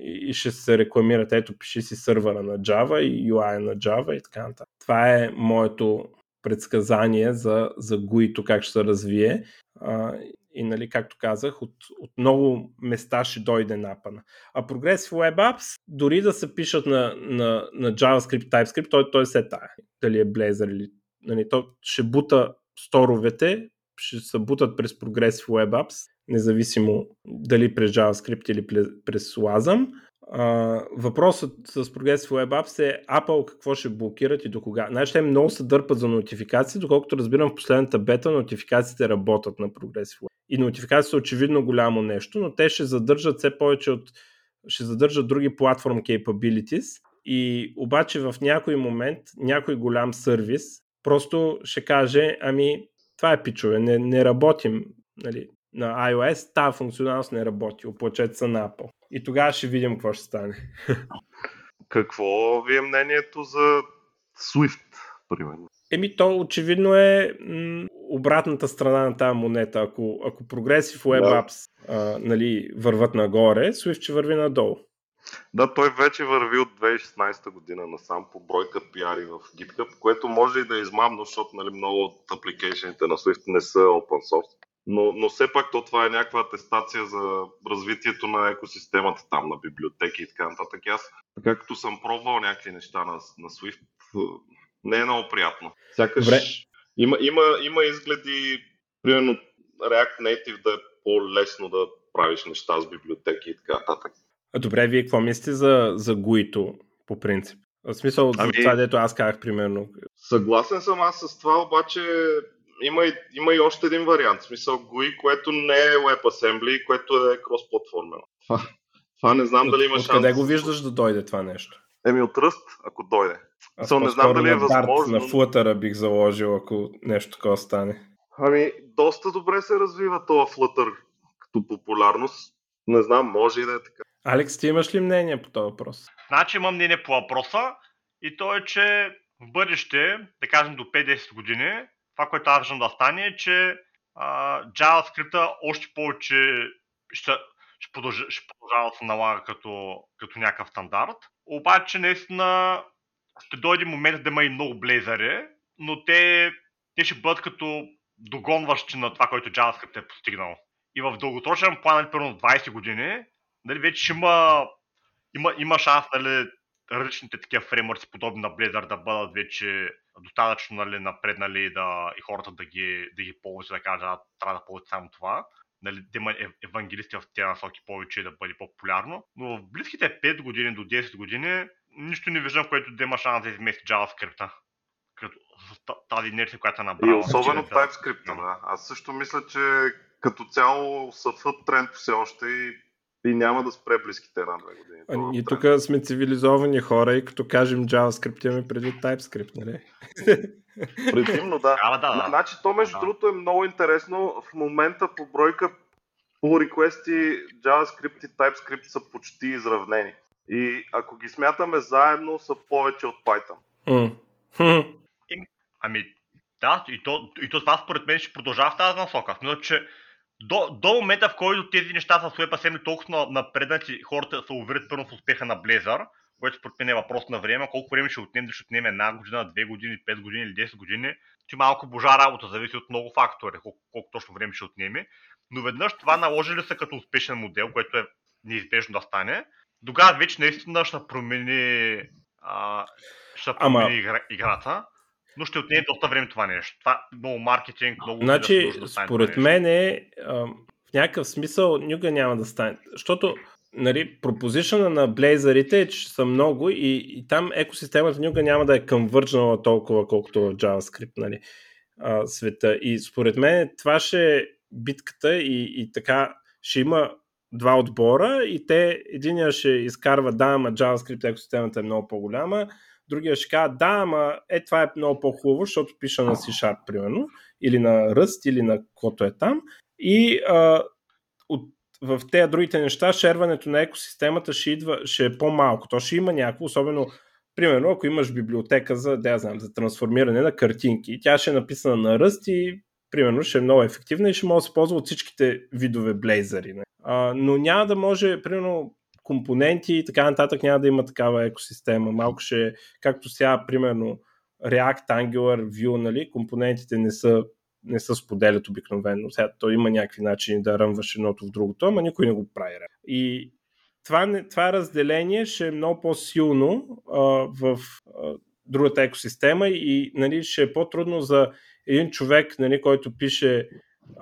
и ще се рекламират, ето пиши си сървъра на Java и UI на Java и така нататък. Това е моето предсказание за, за GUI-то как ще се развие. А, и нали, както казах, от, от много места ще дойде напана. А Progressive Web Apps, дори да се пишат на, на, на JavaScript, TypeScript, той, той се тая. Дали е Blazor или... Нали, то ще бута сторовете, ще се бутат през Progressive Web Apps, независимо дали през JavaScript или през Wasm. Въпросът с Progressive Web Apps е Apple какво ще блокират и до кога. Значи те много се дърпат за нотификации, доколкото разбирам в последната бета нотификациите работят на Progressive Web. И нотификациите са очевидно голямо нещо, но те ще задържат все повече от ще задържат други платформ capabilities и обаче в някой момент някой голям сервис просто ще каже, ами това е пичове, не, не работим нали, на iOS, тази функционалност не работи, оплачете се на Apple. И тогава ще видим какво ще стане. Какво ви е мнението за Swift, примерно? Еми, то очевидно е м- обратната страна на тази монета. Ако, ако Progressive Web да. Apps а, нали, върват нагоре, Swift ще върви надолу. Да, той вече върви от 2016 година насам по бройка пиари в GitHub, което може и да е измамно, защото нали, много от апликейшените на Swift не са open source. Но, но все пак то това е някаква атестация за развитието на екосистемата там, на библиотеки и така нататък. Аз, така като съм пробвал някакви неща на, на Swift, не е много приятно. Сякаш Добре. Има, има, има изгледи, примерно React Native да е по-лесно да правиш неща с библиотеки и така нататък. А добре, вие какво мислите за, за GUI-то по принцип? В смисъл, ами, за това, дето аз казах, примерно. Съгласен съм аз с това, обаче има и, има и още един вариант. В смисъл GUI, което не е WebAssembly, което е кросплатформено. Това, това не знам от, дали има шанс. Къде го виждаш да дойде това нещо? Еми от Ръст, ако дойде. Аз не знам дали е възможно. На Flutter бих заложил, ако нещо такова стане. Ами, доста добре се развива това Flutter като популярност. Не знам, може и да е така. Алекс, ти имаш ли мнение по този въпрос? Значи имам мнение по въпроса и то е, че в бъдеще, да кажем до 5-10 години, това, което аз виждам да стане е, че а, JavaScript още повече ще, ще, продължа, ще продължава да се налага като, като някакъв стандарт. Обаче, наистина, ще дойде момент да има и много блейзъри, но те, те ще бъдат като догонващи на това, което JavaScript е постигнал. И в дългосрочен план, примерно 20 години, нали, вече ще има, има, има шанс нали, различните такива фреймворци, подобни на Blazor, да бъдат вече достатъчно нали, напреднали да, и хората да ги, да ги ползват, да кажат, трябва да ползват само това. Нали, да има евангелисти в тези насоки повече да бъде по-популярно. Но в близките 5 години до 10 години нищо не виждам, което да има шанс да измести JavaScript. Като, тази инерция, която е набрала. И особено в TypeScript, да. Аз също мисля, че като цяло съфът тренд все още и, и няма да спре близките една-две години. А, и тук сме цивилизовани хора и като кажем JavaScript имаме преди TypeScript, нали? Предимно, да. А, да, да. Значи то между да. другото е много интересно. В момента по бройка по реквести JavaScript и TypeScript са почти изравнени. И ако ги смятаме заедно, са повече от Python. Mm. Ами, да, и то, и то това според мен ще продължава в тази насока. Но, че до, до момента, в който тези неща са WebAssembly толкова напреднати, хората се уверят първо в успеха на Blazor, което според мен е въпрос на време. Колко време ще отнеме, ще отнеме една година, две години, пет години или 10 години. Ти малко божа работа, зависи от много фактори, колко, колко точно време ще отнеме. Но веднъж това наложили се като успешен модел, което е неизбежно да стане. Тогава вече наистина ще промени, а, ще промени Ама... игра, играта но ще отнеме доста време това нещо. Това много маркетинг, много... Значи, да според мен е, в някакъв смисъл никога няма да стане. Защото нали, пропозишъна на блейзерите е, че са много и, и там екосистемата никога няма да е конвърджнала толкова, колкото в JavaScript нали, а, света. И според мен това ще е битката и, и така ще има два отбора и те, единия ще изкарва, да, ама JavaScript екосистемата е много по-голяма, другия ще каже, да, ама е това е много по-хубаво, защото пиша на C-Sharp, примерно, или на Rust, или на каквото е там. И а, от, в тези другите неща, шерването на екосистемата ще, идва, ще е по-малко. То ще има някакво, особено Примерно, ако имаш библиотека за, да я знам, за трансформиране на картинки, тя ще е написана на Rust и примерно ще е много ефективна и ще може да се ползва от всичките видове блейзъри. Не? А, но няма да може, примерно, компоненти и така нататък няма да има такава екосистема. Малко ще, както сега, примерно, React, Angular, Vue, нали, компонентите не са, не са споделят обикновено. Сега то има някакви начини да ръмваш едното в другото, ама никой не го прави. И това, това разделение ще е много по-силно а, в а, другата екосистема и нали, ще е по-трудно за един човек, нали, който пише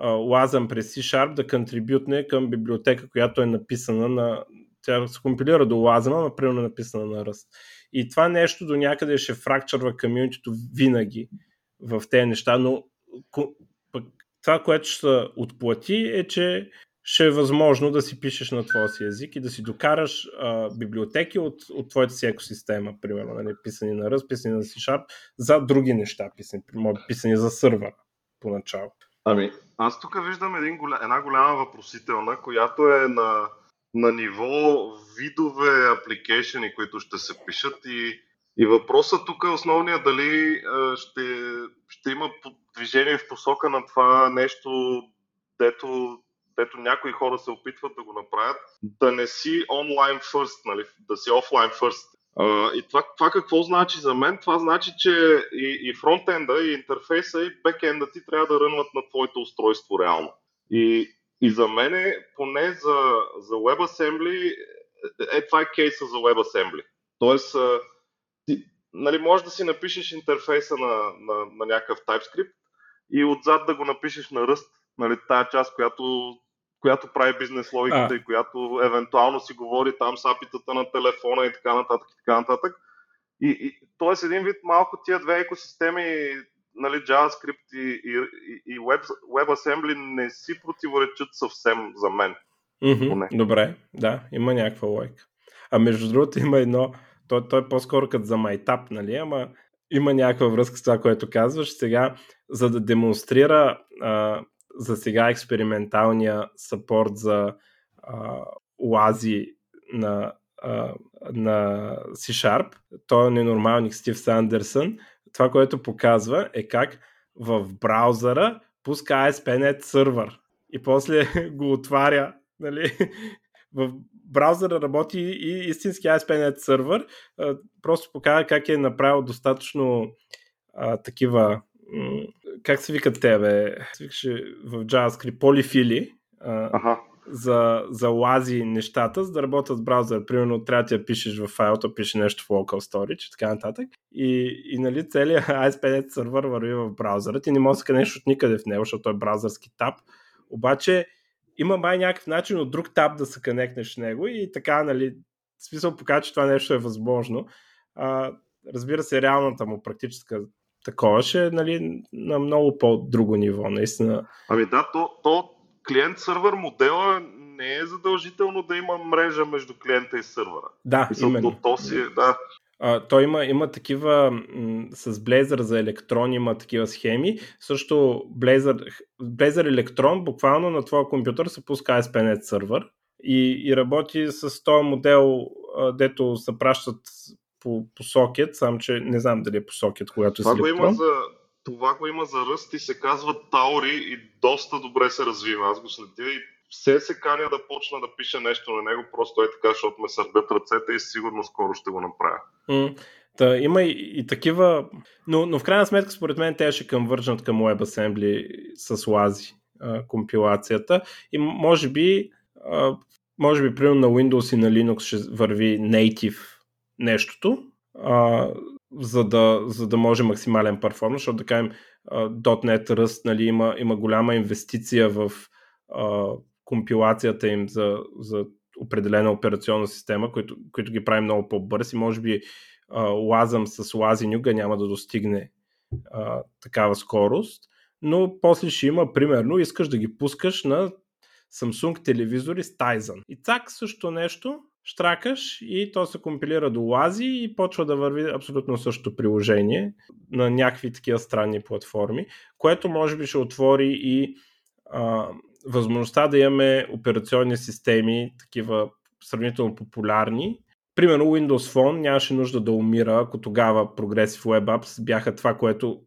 лазъм през C-Sharp да контрибютне към библиотека, която е написана на, тя се компилира до Лазема, но примерно е написана на Ръст. И това нещо до някъде ще фракчърва комьюнитито винаги в тези неща, но това, което ще отплати е, че ще е възможно да си пишеш на твоя си език и да си докараш а, библиотеки от, от твоята си екосистема, примерно, нали, писани на Rust, писани на C-Sharp, за други неща, писани, писани за сървър поначало. Ами, аз тук виждам един, една голяма въпросителна, която е на на ниво видове апликейшени, които ще се пишат и, и въпросът тук е основният дали ще, ще има движение в посока на това нещо, дето, дето някои хора се опитват да го направят, да не си онлайн first, нали, да си офлайн. Uh, и това, това какво значи за мен? Това значи, че и, и фронтенда, и интерфейса, и бекенда ти трябва да рънват на твоето устройство реално. И и за мен, поне за, за WebAssembly, е това е кейса за WebAssembly. Тоест, ти, нали, можеш да си напишеш интерфейса на, на, на някакъв TypeScript и отзад да го напишеш на Rust, нали, тая част, която, която прави бизнес логиката а. и която евентуално си говори там с апитата на телефона и така нататък и така нататък. И, и, тоест един вид малко тия две екосистеми нали, JavaScript и, и, и Web, WebAssembly не си противоречат съвсем за мен. Mm-hmm, добре, да, има някаква лойка. А между другото има едно, той, той е по-скоро като за майтап, нали, ама има някаква връзка с това, което казваш. Сега, за да демонстрира а, за сега експерименталния сапорт за а, лази на, а, на C-Sharp, той е ненормалник Стив Сандерсън, това, което показва е как в браузъра пуска ASP.NET сервер и после го отваря нали, в браузъра работи и истински ASP.NET сервер. Просто показва как е направил достатъчно а, такива как се викат тебе? в JavaScript полифили. Ага за, за лази нещата, за да работят с браузър. Примерно трябва да я пишеш в файлто, пише нещо в local storage и така нататък. И, и нали, целият ASP.NET сервер върви в браузъра. Ти не можеш да нещо от никъде в него, защото е браузърски таб. Обаче има май някакъв начин от друг таб да се конектнеш в него и така, нали, смисъл показва, че това нещо е възможно. А, разбира се, реалната му практическа такова, ще е нали, на много по-друго ниво, наистина. Ами да, то, то клиент-сървър модела не е задължително да има мрежа между клиента и сървъра. Да, Мисъл, именно. То, си, е- да. А, той има, има такива м- с Blazor за електрон има такива схеми. Също Blazor, Blazor електрон буквално на твоя компютър се пуска ASP.NET сървър и, и работи с този модел, а, дето се пращат по, по сокет, сам че не знам дали е по сокет, когато е Това с го, има за, това го има за ръст и се казва Таури и доста добре се развива. Аз го следя и все се каня да почна да пиша нещо на него, просто е така, защото ме сърбят ръцете и сигурно скоро ще го направя. М, Та, има и, и такива, но, но в крайна сметка според мен те ще конвържнат към WebAssembly с лази а, компилацията и може би а, може би примерно на Windows и на Linux ще върви native нещото, а, за, да, за да може максимален перформанс, защото да кажем .NET Rust нали, има, има голяма инвестиция в а, компилацията им за, за определена операционна система, които, ги прави много по-бърз и може би а, лазъм с лазинюга няма да достигне а, такава скорост, но после ще има, примерно, искаш да ги пускаш на Samsung телевизори с Tizen. И цак също нещо, штракаш и то се компилира до лази и почва да върви абсолютно същото приложение на някакви такива странни платформи, което може би ще отвори и а, възможността да имаме операционни системи, такива сравнително популярни. Примерно Windows Phone нямаше нужда да умира, ако тогава Progressive Web Apps бяха това, което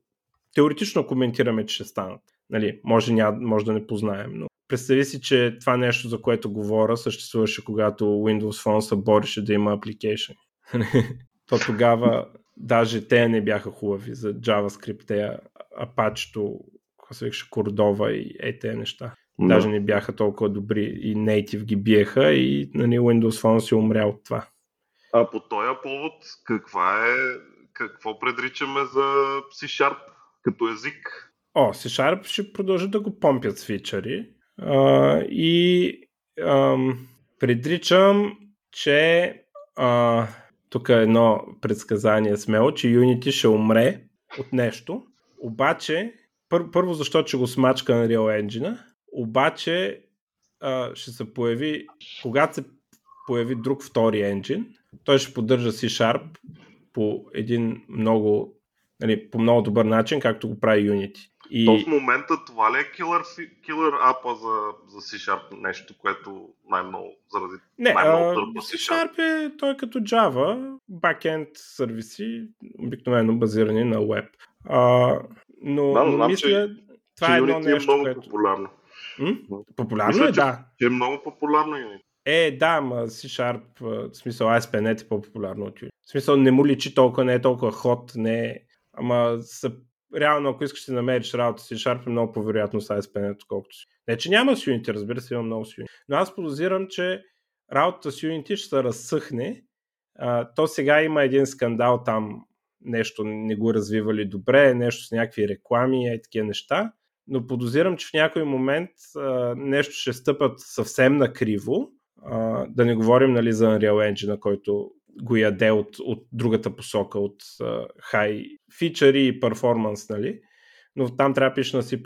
теоретично коментираме, че ще станат. Нали, може, ня, може да не познаем, но представи си, че това нещо, за което говоря, съществуваше когато Windows Phone се бореше да има application. То тогава даже те не бяха хубави за JavaScript, те Apache, какво се викаше, Кордова и е тези неща. Да. Даже не бяха толкова добри и Native ги биеха и нали, Windows Phone си умря от това. А по този повод, каква е, какво предричаме за C-Sharp като език? О, C-Sharp ще продължат да го помпят с фичъри а, и ам, предричам, че тук е едно предсказание смело, че Unity ще умре от нещо, обаче пър, първо защото ще го смачка на Real Engine, обаче а, ще се появи, когато се появи друг втори енджин, той ще поддържа C-Sharp по един много нали, по много добър начин, както го прави Unity. И... То в момента това ли е килър, килър апа за, за C-Sharp, нещо, което най-много заради Не, най-много търпа C-Sharp е той като Java, backend сервиси, обикновено базирани на web. А, но, Да, но знам, мисля, че- това е едно нещо, е много което... популярно. М? Популярно Мисля, е, че- да. Че е много популярно Unity. Е, да, ма C-Sharp, в смисъл ASP.NET е по-популярно от Unity. В смисъл не му личи толкова, не е толкова ход, не е... Ама са... реално, ако искаш да намериш работа с C-Sharp, е много по-вероятно с ASP.NET, отколкото си. Не, че няма с Unity, разбира се, има много с Unity. Но аз подозирам, че работата с Unity ще се разсъхне. А, то сега има един скандал там, нещо не го развивали добре, нещо с някакви реклами и такива неща. Но подозирам, че в някой момент а, нещо ще стъпат съвсем накриво. А, да не говорим нали, за Unreal Engine, който го яде от, от другата посока, от high фичъри и перформанс, нали? но там трябва да пишеш на C++.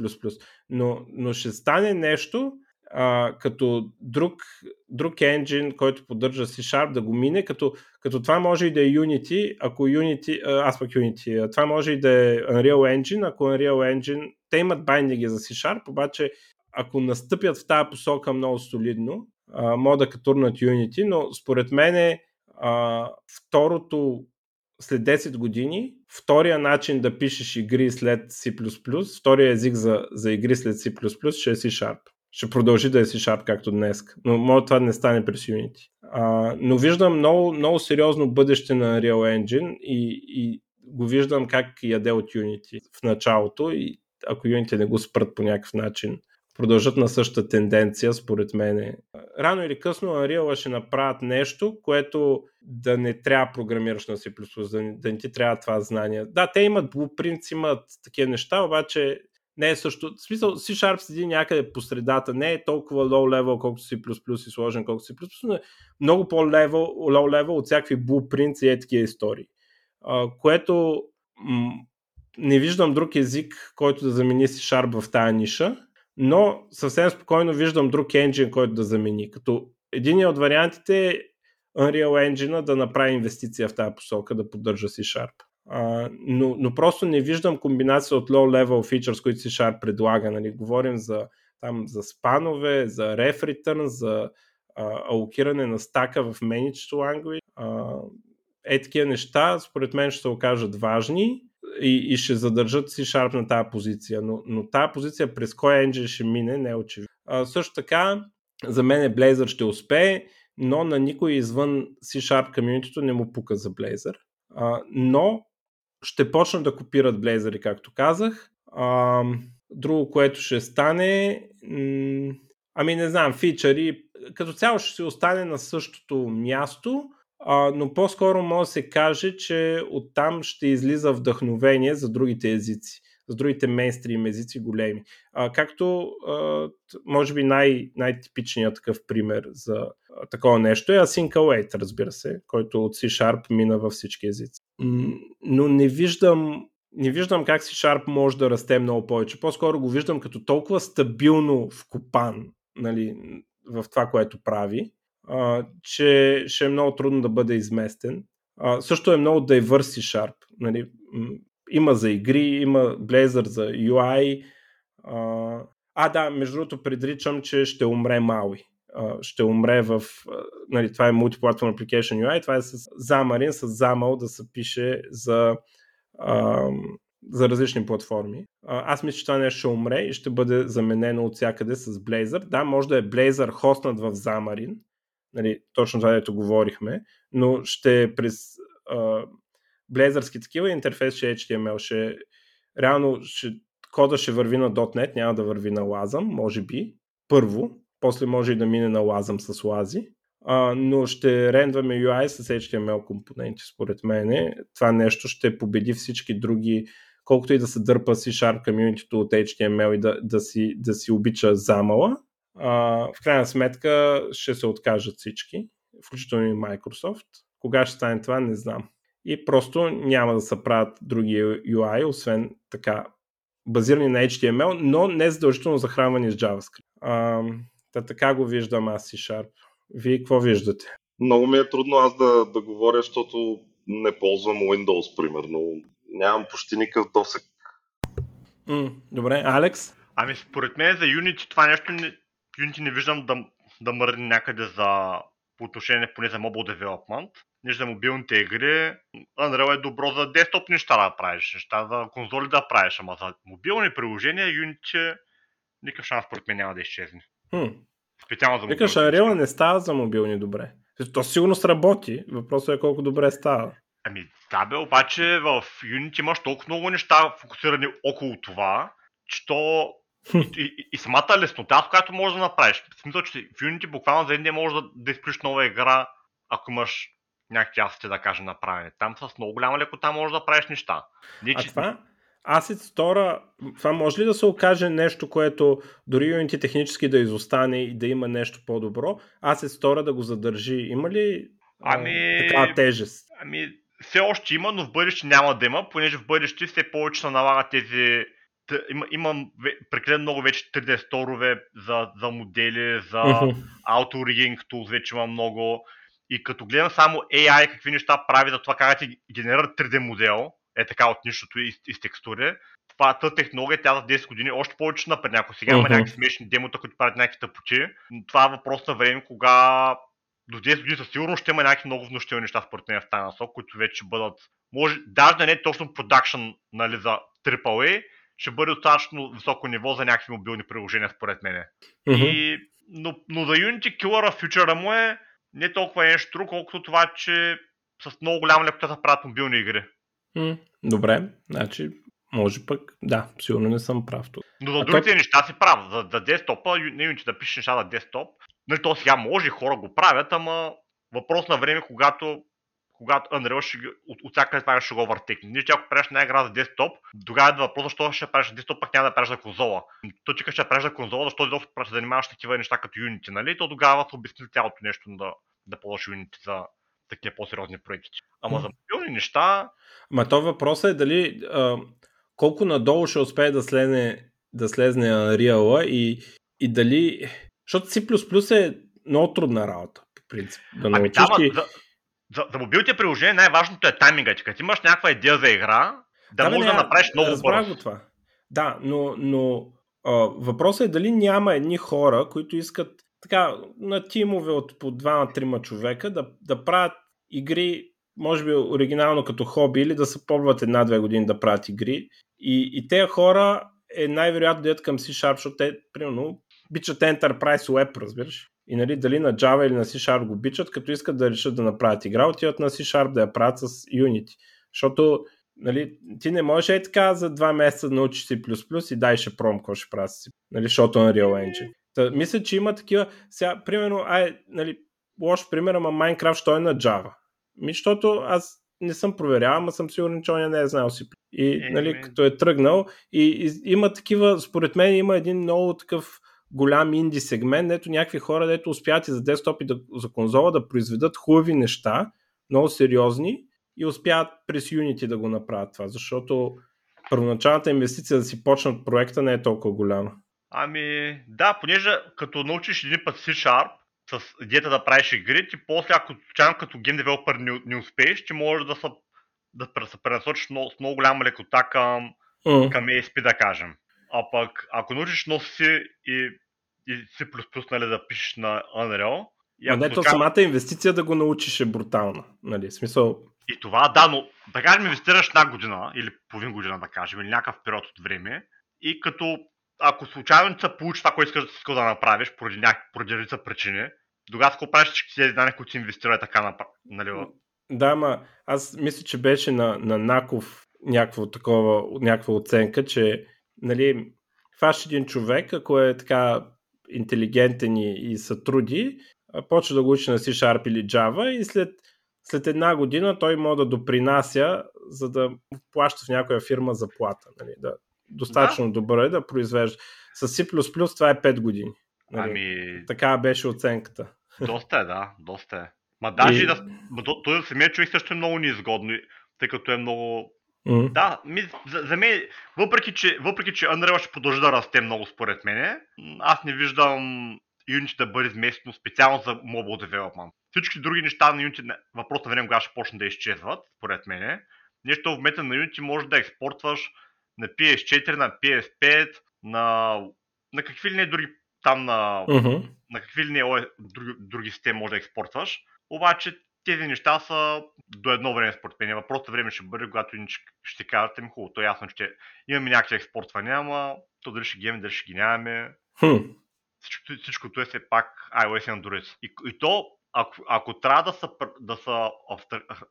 Но, но ще стане нещо, а, като друг, друг енджин, който поддържа C-Sharp, да го мине, като, като това може и да е Unity, ако Unity, аз пък Unity, това може и да е Unreal Engine, ако Unreal Engine, те имат байдинги за C-Sharp, обаче ако настъпят в тази посока много солидно, а, могат да катурнат Unity, но според мен е а, второто след 10 години, втория начин да пишеш игри след C++, втория език за, за игри след C++ ще е C-Sharp. Ще продължи да е C-Sharp както днес. Но може това да не стане през Unity. А, но виждам много, много сериозно бъдеще на Real Engine и, и го виждам как яде от Unity в началото и ако Unity не го спрат по някакъв начин, продължат на същата тенденция, според мен. Рано или късно Unreal ще направят нещо, което да не трябва програмираш на C++, да не, да не ти трябва това знание. Да, те имат blueprints, имат такива неща, обаче не е също. В смисъл, C-Sharp седи някъде по средата, не е толкова low level, колкото C++ и сложен, колкото C++, но е много по-level, low level от всякакви blueprints и е такива истории. А, което м- не виждам друг език, който да замени C-Sharp в тази ниша, но съвсем спокойно виждам друг енджин, който да замени. Като един от вариантите е Unreal Engine да направи инвестиция в тази посока, да поддържа C-Sharp. Uh, но, но просто не виждам комбинация от low-level features, които C-Sharp предлага. Нали? Говорим за, там, за спанове, за ref return, за uh, алокиране на стака в managed language. Uh, е такива неща, според мен ще се окажат важни и, и ще задържат C-Sharp на тази позиция. Но, но тази позиция през кой енджин ще мине, не е очевидно. Uh, също така, за мен е Blazor ще успее, но на никой извън C-Sharp комьюнитито не му пука за Blazor. Uh, но ще почнат да копират Blazor, както казах. А, друго, което ще стане, ами не знам, фичъри, като цяло ще се остане на същото място, а, но по-скоро може да се каже, че оттам ще излиза вдъхновение за другите езици, за другите мейнстрим езици големи. А, както а, може би най- най-типичният такъв пример за такова нещо е Async разбира се, който от C-Sharp мина във всички езици. Но не виждам не виждам как си Sharp може да расте много повече. По-скоро го виждам като толкова стабилно вкопан нали, в това, което прави, че ще е много трудно да бъде изместен. А, също е много diverse Sharp. Нали, има за игри, има Blazor за UI. А, а да, между другото предричам, че ще умре Maui. ще умре в... Нали, това е Multiplatform Application UI, това е с Xamarin, с XAML да се пише за, а, за различни платформи. Аз мисля, че това нещо ще умре и ще бъде заменено от всякъде с Blazor. Да, може да е Blazor хостнат в Xamarin, нали, точно това, дето говорихме, но ще през а, блезърски такива интерфейс ще е HTML, ще реално ще, кода ще върви на .NET, няма да върви на Lazam, може би, първо, после може и да мине на Lazam с Lazi, а, но ще рендваме UI с HTML компоненти, според мен. Това нещо ще победи всички други, колкото и да се дърпа C-Sharp комьюнитито от HTML и да, да, си, да си обича замала, а, в крайна сметка ще се откажат всички, включително и Microsoft. Кога ще стане това, не знам и просто няма да се правят други UI, освен така базирани на HTML, но не задължително захранвани с JavaScript. А, та, така го виждам аз си Sharp. Вие какво виждате? Много ми е трудно аз да, да говоря, защото не ползвам Windows, примерно. Нямам почти никакъв досек. М, добре, Алекс? Ами според мен за Unity това нещо не, Unity не виждам да, да мърни някъде за по отношение поне за mobile development не за мобилните игри, Unreal е добро за десктоп неща да правиш, неща за конзоли да правиш, ама за мобилни приложения Unity никакъв шанс според мен няма да изчезне. Хм. Специално за Викаш, Unreal не става за мобилни добре. То сигурно сработи, въпросът е колко добре става. Ами да бе, обаче в Unity имаш толкова много неща фокусирани около това, че то и, и, и самата леснота, която можеш да направиш. В смисъл, че в Unity буквално за един ден можеш да, да изключиш нова игра, ако имаш някакви асети, да кажем, направени. Там с много голяма лекота можеш да правиш неща. Не, а че... това, Asset Store, това може ли да се окаже нещо, което дори Unity технически да изостане и да има нещо по-добро, Asset Store да го задържи? Има ли ами... такава тежест? Ами, все още има, но в бъдеще няма да има, понеже в бъдеще все повече се налагат тези има, има прекалено много вече 3D сторове за, за модели, за uh-huh. auto rigging tools вече има много. И като гледам само AI какви неща прави за това как да ти генерира 3D модел, е така от нищото и, и с текстури, това тази технология, тя за 10 години още повече напред. Някой сега uh-huh. има някакви смешни демота, които правят някакви тъпоти. Това е въпрос на време, кога до 10 години със сигурност ще има някакви много внушителни неща според мен в тази насок, които вече ще бъдат, може, даже да не е точно продакшн нали, за AAA, ще бъде достатъчно високо ниво за някакви мобилни приложения според мен. Uh-huh. И, но, но за Unity Killer фьючера му е не толкова нещо, колкото това, че с много голяма лекота да правят мобилни игри. М, добре, значи може пък, да, сигурно не съм прав тук. Но за а другите то... неща си прав. За, за десктопа, не Unity да пишеш неща за десктоп, нали, то сега може хора го правят, ама въпрос на време, когато когато Unreal ще, от, от всяка това ще го въртекне. Нищо, ако правиш една игра за десктоп, тогава е въпрос, защо ще правиш за десктоп, пък няма да правиш за конзола. То ти ще правиш за конзола, защо изобщо ще се занимаваш такива неща като Unity, нали? То тогава се обясни цялото нещо да, да положи Unity за такива по-сериозни проекти. Ама за мобилни неща... Ма то въпросът е дали а, колко надолу ще успее да слезне, да слезне Unreal и, и дали... Защото C++ е много трудна работа, по принцип. Да ами да, за, за, мобилните приложения най-важното е таймингът. Като имаш някаква идея за игра, да, да можеш да направиш много бързо. това. Да, но, но а, въпросът е дали няма едни хора, които искат така на тимове от по 2-3 човека да, да правят игри, може би оригинално като хоби или да се пробват една-две години да правят игри. И, и тези хора е най-вероятно да към C-Sharp, защото те, примерно, бичат Enterprise Web, разбираш? И нали, дали на Java или на C-Sharp го бичат, като искат да решат да направят игра, отиват на C-Sharp да я правят с Unity. Защото нали, ти не можеш е така за два месеца да научиш C++ и дай ще пром какво ще прави си, нали, защото на Real Engine. Та, мисля, че има такива, сега, примерно, ай, нали, лош пример, ама Minecraft, що е на Java. Ми, защото аз не съм проверял, ама съм сигурен, че он не е знал си. И, е, нали, като е тръгнал, и, и, има такива, според мен има един много такъв голям инди сегмент, ето някакви хора, дето успяват и за десктоп и да, за конзола да произведат хубави неща, много сериозни и успяват през Unity да го направят това, защото първоначалната инвестиция да си почнат проекта не е толкова голяма. Ами, да, понеже като научиш един път C-Sharp, с идеята да правиш игри, ти после, ако случайно като гейм девелопер не, не успееш, ти можеш да се, да се пренасочиш с много голяма лекота към, mm. към ASP, да кажем. А пък, ако научиш но си и, и C++ нали, да пишеш на Unreal, и а не, то самата инвестиция да го научиш е брутална. Нали? Смисъл... И това, да, но да кажем, инвестираш една година или половин година, да кажем, или някакъв период от време и като ако случайно се получи това, което искаш да, да направиш, поради, редица причини, тогава какво правиш всички тези данни, които си инвестира така на нали? Да, ма аз мисля, че беше на, на Наков някаква такова, някаква оценка, че нали, фаш един човек, ако е така интелигентен и, и се труди, почва да го учи на C-Sharp или Java и след, след една година той може да допринася, за да плаща в някоя фирма заплата. Нали, да, достатъчно да. добър е да произвежда. С C++ това е 5 години. Нали? Ами... Така беше оценката. Доста е, да, доста е. Ма даже и... да, той самия човек също е много неизгодно, тъй като е много... Mm. Да, ми, за, за мен, въпреки че, въпреки че Unreal ще продължи да расте много според мен, аз не виждам Unity да бъде изместено специално за mobile development. Всички други неща на Unity, въпрос на време кога ще почне да изчезват, според мен. Нещо в мета на Unity може да експортваш на PS4, на PS5, на, на какви ли не други там на, uh-huh. на какви ли не други, други системи може да експортваш. Обаче тези неща са до едно време според мен. Въпросът време ще бъде, когато ще кажете ми хубаво, то е ясно, че имаме някакви експортвания, ама то дали ще ги имаме, дали ще ги нямаме. Hmm. Всичкото, всичкото е все пак iOS и Android. И, и то, ако, ако трябва да се, да се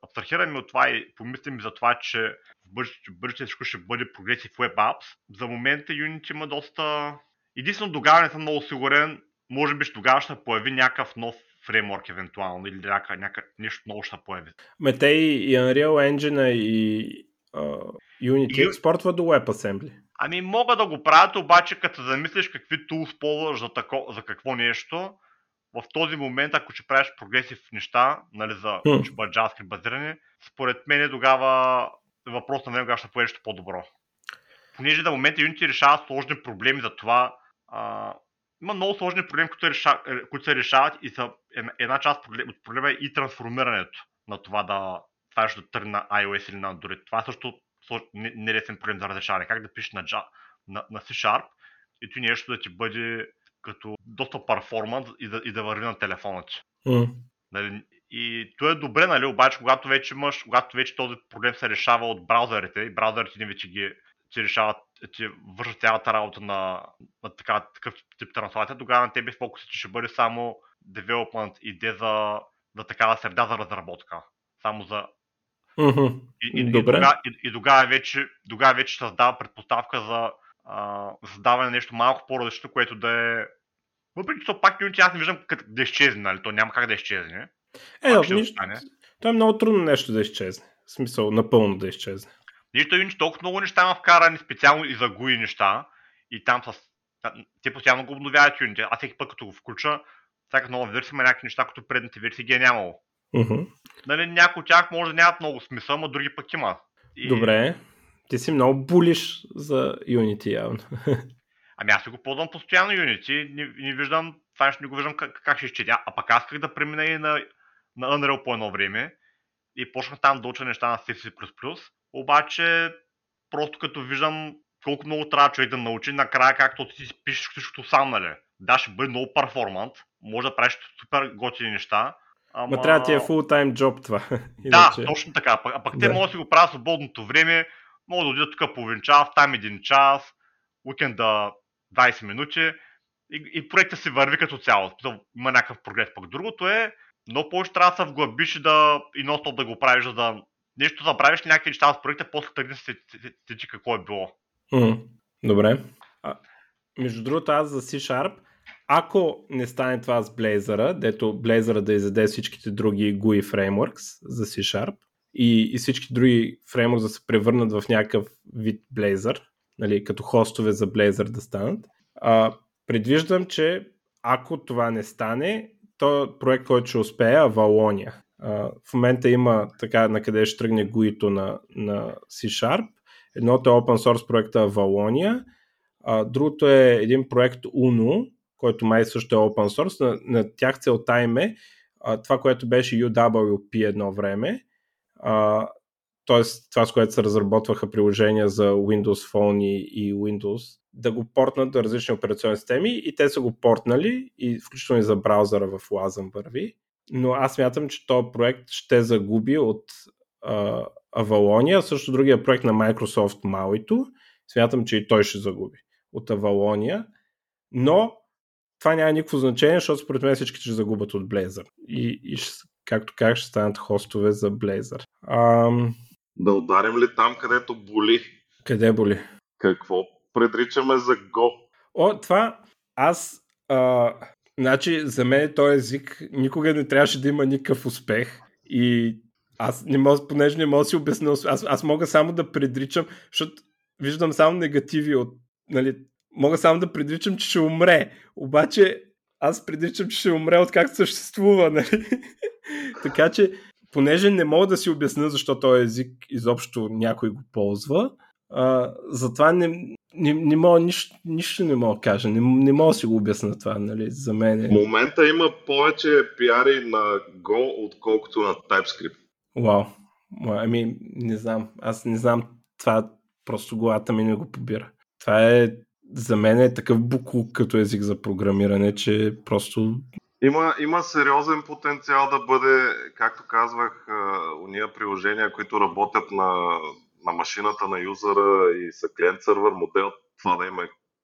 абстрахираме от това и помислим за това, че в бъдеще, бъдеще всичко ще бъде прогресив Web Apps, за момента Unity има доста Единствено тогава не съм много сигурен, може би тогава ще появи някакъв нов фреймворк евентуално или някакъв, някакъв нещо много ще появи. Ме те и, Unreal Engine и uh, Unity и... експортва до WebAssembly. Ами могат да го правят, обаче като замислиш какви tools ползваш за, тако, за какво нещо, в този момент, ако ще правиш прогресив неща, нали, за hmm. ще бъдат JavaScript базирани, според мен тогава въпрос на него ще поеде нещо по-добро. Понеже на момента Unity решава сложни проблеми за това а, има много сложни проблеми, които, реша, е, които се решават и са, една част от проблема е и трансформирането на това да това да тръгне на iOS или на Android. Това е също нелесен проблем за разрешаване. Как да пишеш на, на, на C-Sharp и ти нещо да ти бъде като доста перформанс и да, и да върви на телефона ти. Mm. Нали, и то е добре, нали, обаче когато вече имаш, когато вече този проблем се решава от браузърите и браузърите ни вече ги ти решават, ти вършат цялата работа на, на така, такъв тип транслация, тогава на тебе фокусът ще бъде само development и де за, за такава среда за разработка. Само за Mm-hmm. И, и, Добре. и, тогава, и, и тогава, вече, тогава вече създава предпоставка за а, създаване на нещо малко по-различно, което да е. Въпреки че пак Unity аз не виждам как да изчезне, нали? То няма как да изчезне. Е, да, нищо, то е много трудно нещо да изчезне. В смисъл, напълно да изчезне. Нищо Unity толкова много неща има вкарани специално и за GUI неща. И там с... Те постоянно го обновяват Unity. Аз всеки път като го включа, всяка нова версия има някакви неща, които предните версии ги е нямало. Uh-huh. Нали, някои от тях може да нямат много смисъл, но други пък има. И... Добре. Ти си много булиш за Unity явно. Ами аз си го ползвам постоянно Unity, не, не виждам, това нещо не го виждам как, как ще изчетя. А пък аз как да премина и на, на Unreal по едно време и почнах там да уча неща на C++, обаче просто като виждам колко много трябва човек да научи, накрая както ти си пишеш всичкото сам, нали? Да, ще бъде много перформант, може да правиш супер готини неща, Ама... Ма трябва ти е фултайм джоб това. да, точно така. А пък да. те могат да си го правят свободното време, могат да отидат тук половин час, там един час, уикенда 20 минути и, и проекта си върви като цяло. Има някакъв прогрес. Пък другото е, много повече трябва да се вглъбиш да, и ностоп да го правиш, за да нещо да правиш някакви неща с проекта, после да се течи какво е било. Mm, добре. А, между другото, аз за C-Sharp, ако не стане това с Blazor, дето Blazor да изяде всичките други GUI frameworks за C-Sharp и, и всички други фреймворки да се превърнат в някакъв вид Blazor, нали, като хостове за Blazor да станат, а, предвиждам, че ако това не стане, то проект, който ще успее е Валония. В момента има така на къде ще тръгне GUI-то на, на C-Sharp. Едното е open source проекта Валония, другото е един проект Uno, който май също е open source. На, на тях целта им е това, което беше UWP едно време, т.е. това, с което се разработваха приложения за Windows Phone и, Windows, да го портнат до различни операционни системи и те са го портнали и включително и за браузъра в Lazam върви. Но аз мятам, че този проект ще загуби от а, Авалония, също другия проект на Microsoft Mauito, смятам, че и той ще загуби от Авалония, но това няма никакво значение, защото според мен всички ще загубят от Blazor. И, и както как ще станат хостове за Blazor. Ам... Да ударим ли там, където боли? Къде боли? Какво предричаме за Go? О, това аз... А, значи, за мен този език никога не трябваше да има никакъв успех. И аз не мога, понеже не мога да си обясня, аз, аз мога само да предричам, защото виждам само негативи от, нали, мога само да предричам, че ще умре. Обаче аз предричам, че ще умре от как съществува, нали? така че, понеже не мога да си обясня защо този език изобщо някой го ползва, а, затова не, не, не мога, нищо, нищо не мога да кажа. Не, не мога да си го обясня това, нали, за мен. Е... В момента има повече пиари на Go, отколкото на TypeScript. Вау. Ами, не знам. Аз не знам това, просто главата ми не го побира. Това е за мен е такъв буклук като език за програмиране, че просто... Има, има сериозен потенциал да бъде, както казвах, уния приложения, които работят на, на машината на юзера и са клиент-сървър модел, това да има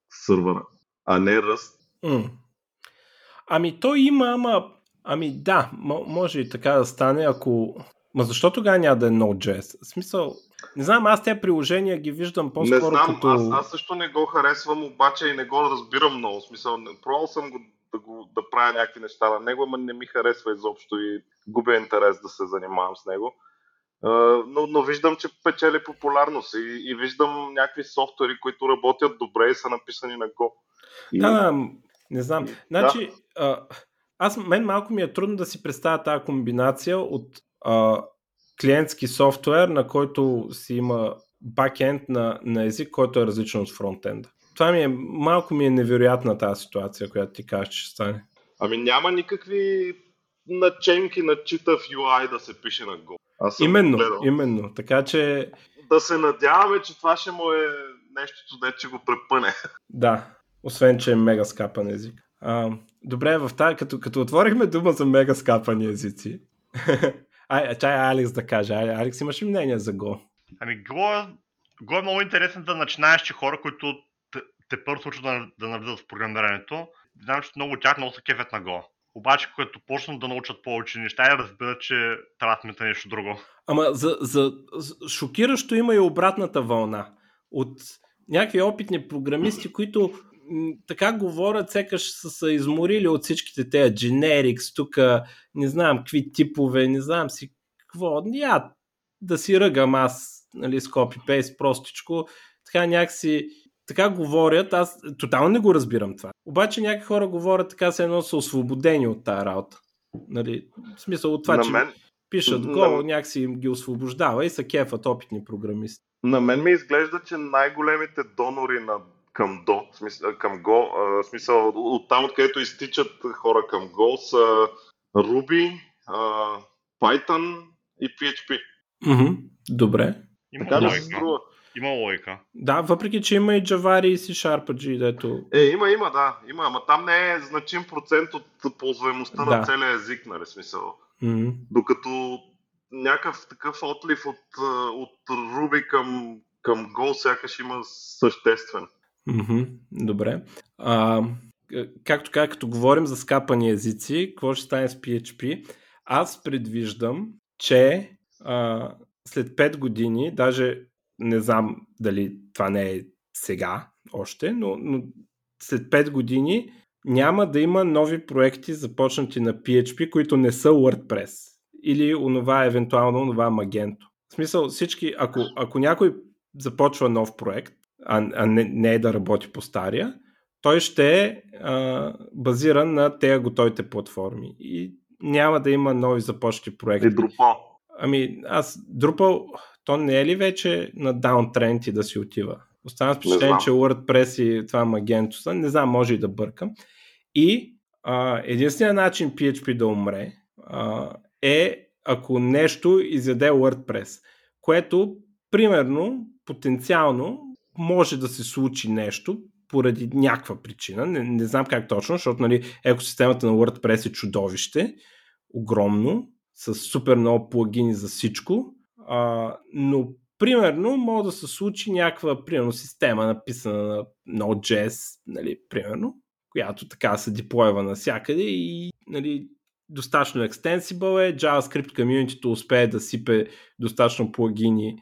сървъра, а не ръст. Mm. Ами той има, ама... Ами да, може и така да стане, ако... Ма защо тогава няма да е Node.js? В смисъл, не знам, аз тези приложения ги виждам по-скоро не знам, като... Аз, аз също не го харесвам, обаче и не го разбирам много. В смисъл, пробвал съм го да, го, да правя някакви неща на него, но не ми харесва изобщо и губя интерес да се занимавам с него. Но, но виждам, че печели популярност и, и виждам някакви софтуери, които работят добре и са написани на Go. И... Да, не знам. Значи, да. аз мен малко ми е трудно да си представя тази комбинация от а, клиентски софтуер, на който си има бакенд на, на език, който е различен от фронтенда. Това ми е, малко ми е невероятна тази ситуация, която ти кажеш, че ще стане. Ами няма никакви наченки на читав UI да се пише на Go. Аз именно, именно. Така че... Да се надяваме, че това ще му е нещо, де че го препъне. Да, освен, че е мега скапан език. А, добре, в тази, като, като отворихме дума за мега скапани езици, Ай, чай Алекс да каже. Ай, Алекс, имаш ли мнение за Го? Ами Го, Го е много интересен да начинаещи хора, които те, първо случат да, да навлизат в програмирането. Знам, че много от тях много са кефят на Го. Обаче, когато почнат да научат повече неща и разбират, че трябва да смета нещо друго. Ама за, за, шокиращо има и обратната вълна. От някакви опитни програмисти, които така говорят, сякаш са се изморили от всичките тези generics, тук не знам какви типове, не знам си какво, я да си ръгам аз, нали, с копи-пейст простичко, така някакси, така говорят, аз тотално не го разбирам това. Обаче някакви хора говорят така, се едно са освободени от тази работа. Нали, в смисъл от това, на че... Мен, пишат го, някакси ги освобождава и са кефът опитни програмисти. На мен ми изглежда, че най-големите донори на към до, смисъл, към а, смисъл от там, откъдето изтичат хора към Go са Ruby, а, Python и PHP. Mm-hmm. Добре. Има Така да се струва. Има лойка. Да, въпреки, че има и Java и C-Sharp, дето... Е, има, има, да, има, ама там не е значим процент от ползваемостта Да. на целия език, нали, смисъл. Mm-hmm. Докато някакъв такъв отлив от, а, от Ruby към, към Go сякаш има съществен. Мгм, Добре. А, к- както казах, като говорим за скапани езици, какво ще стане с PHP? Аз предвиждам, че а, след 5 години, даже не знам дали това не е сега още, но, но след 5 години няма да има нови проекти започнати на PHP, които не са WordPress или онова евентуално онова Magento. В смисъл всички, ако, ако някой започва нов проект, а, а не, не е да работи по стария, той ще е а, базиран на тези готовите платформи. И няма да има нови започти проекти. И Drupal. Ами, аз Drupal, то не е ли вече на даунтренд и да си отива? Остана впечатление, че WordPress и това Magento са. Не знам, може и да бъркам. И а, единственият начин PHP да умре а, е ако нещо изяде WordPress, което примерно, потенциално, може да се случи нещо поради някаква причина. Не, не знам как точно, защото нали, екосистемата на WordPress е чудовище, огромно, с супер много плагини за всичко, а, но примерно може да се случи някаква примерно, система написана на Node.js, нали, примерно, която така се деплойва навсякъде и нали, достатъчно екстенсибъл е, JavaScript комьюнитито успее да сипе достатъчно плагини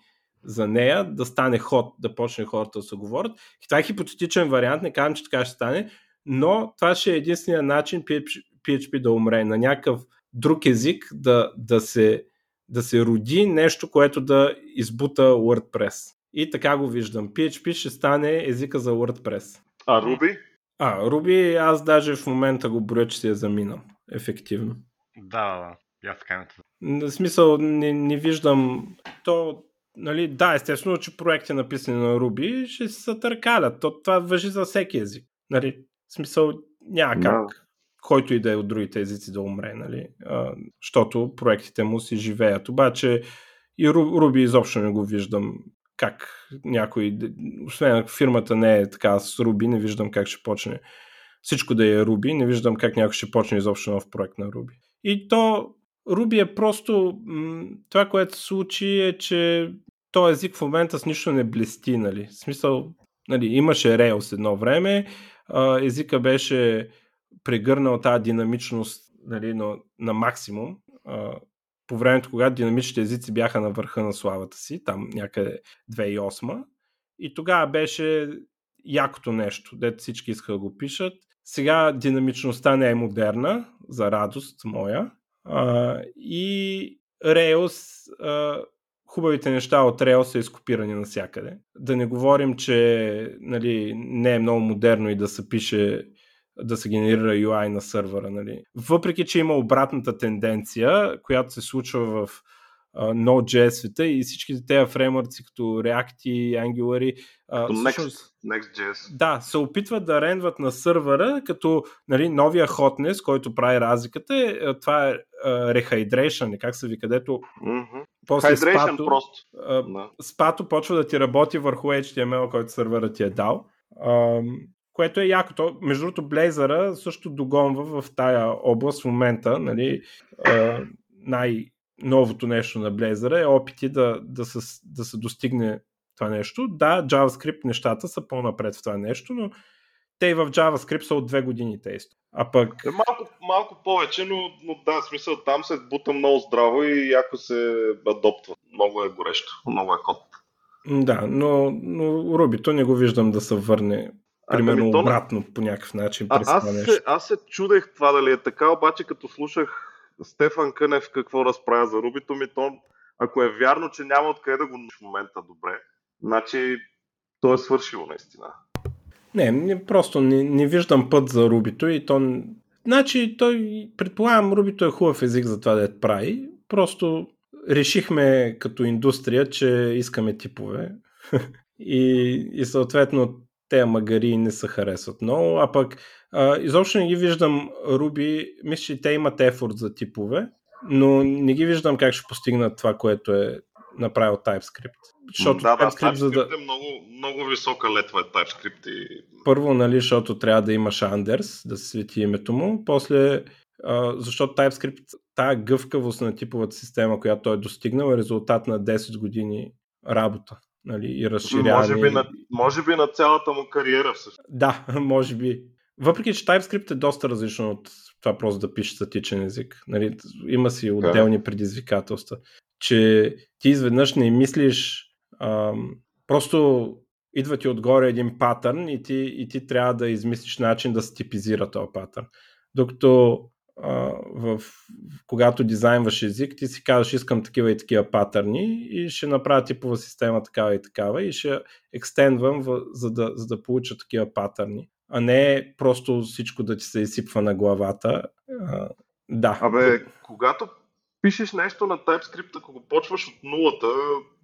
за нея, да стане ход, да почне хората да се говорят. И това е хипотетичен вариант, не казвам, че така ще стане, но това ще е единствения начин PHP, PHP да умре. На някакъв друг език да, да, се, да се роди нещо, което да избута WordPress. И така го виждам. PHP ще стане езика за WordPress. А Ruby? А, Ruby аз даже в момента го броя, че се е заминал. Ефективно. Да, да, да. Аз така В смисъл, не, не виждам то, нали, да, естествено, че проекти написани на Ruby ще се търкалят. То, това въжи за всеки език. Нали, в смисъл, няма как Да. Който и да е от другите езици да умре, нали, защото проектите му си живеят. Обаче и Ру- Ruby изобщо не го виждам как някой, освен фирмата не е така с Ruby, не виждам как ще почне всичко да е Ruby, не виждам как някой ще почне изобщо нов проект на Ruby. И то Ruby е просто това, което се случи е, че този език в момента с нищо не блести, нали. В смисъл, нали, имаше Rails едно време, езика беше прегърнал тази динамичност нали, на, на максимум. А, по времето, когато динамичните езици бяха на върха на славата си, там някъде 2008 и тогава беше якото нещо, дето всички искаха да го пишат. Сега динамичността не е модерна, за радост моя. А, и Rails, а, хубавите неща от Rails са изкопирани навсякъде. Да не говорим, че нали, не е много модерно и да се пише да се генерира UI на сървъра. Нали. Въпреки, че има обратната тенденция, която се случва в uh, Node.js света и всичките тези фреймворци като React и Angular uh, Next, Next.js. да, се опитват да рендват на сървъра, като нали, новия hotness, който прави разликата, е, това е uh, rehydration, как се ви, където Мгм. после Hydration спато, просто. а, Да. спато почва да ти работи върху HTML, който сървъра ти е дал. Ам, което е яко. То, между другото, Blazor също догонва в тая област в момента. Нали, а, най-новото нещо на Blazor е опити да, да, се, да се достигне това нещо. Да, JavaScript нещата са по-напред в това нещо, но те и в JavaScript са от две години тесто. А пък Е, малко, малко повече, но, но да, смисъл там се бута много здраво и яко се адоптва. Много е горещо, много е код. да, но, но Рубито не го виждам да се върне примерно Ами, то не- обратно по някакъв начин А, аз, нещо. се, аз се чудех това дали е така, обаче като слушах Стефан Кънев какво разправя за Рубито ми, то ако е вярно, че няма откъде да го в момента добре, значи то е свършило наистина. Не, не просто не, не виждам път за Рубито и то... Значи той, предполагам, Рубито е хубав език за това да я прави. просто решихме като индустрия, че искаме типове и, и съответно те магари не се харесват много, а пък а, изобщо не ги виждам Руби, мисля, че те имат ефорт за типове, но не ги виждам как ще постигнат това, което е направил TypeScript. Защото да, TypeScript, да, TypeScript за да... е много, много висока летва е TypeScript. И... Първо, нали, защото трябва да имаш Андерс, да се свети името му, после защото TypeScript, тая гъвкавост на типовата система, която той е достигнал, е резултат на 10 години работа нали, и разширяване. Може би, на, може би на цялата му кариера всъщност. Да, може би. Въпреки, че TypeScript е доста различно от това просто да пишеш статичен език. Нали, има си отделни предизвикателства. Че ти изведнъж не мислиш ам, просто идва ти отгоре един патърн и ти, и ти трябва да измислиш начин да се типизира този патърн. Докато в, когато дизайнваш език, ти си казваш искам такива и такива патърни и ще направя типова система такава и такава и ще екстендвам, за да, за да получа такива патърни. А не просто всичко да ти се изсипва на главата. А, да. Абе, когато пишеш нещо на TypeScript, ако го почваш от нулата,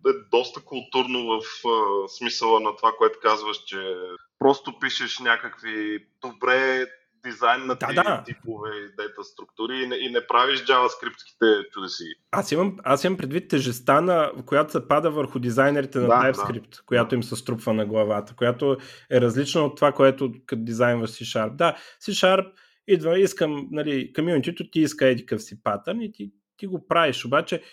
е доста културно в а, смисъла на това, което казваш, че просто пишеш някакви добре дизайн на да, да. типове и дата структури и не, и не правиш JavaScript-ките чудеси. Аз имам, аз имам предвид тежестта, на, която се пада върху дизайнерите на да, TypeScript, да. която им се струпва на главата, която е различна от това, което като дизайнваш C-Sharp. Да, C-Sharp идва, искам, нали, комьюнитито ти иска еди си патърн и ти, ти го правиш, обаче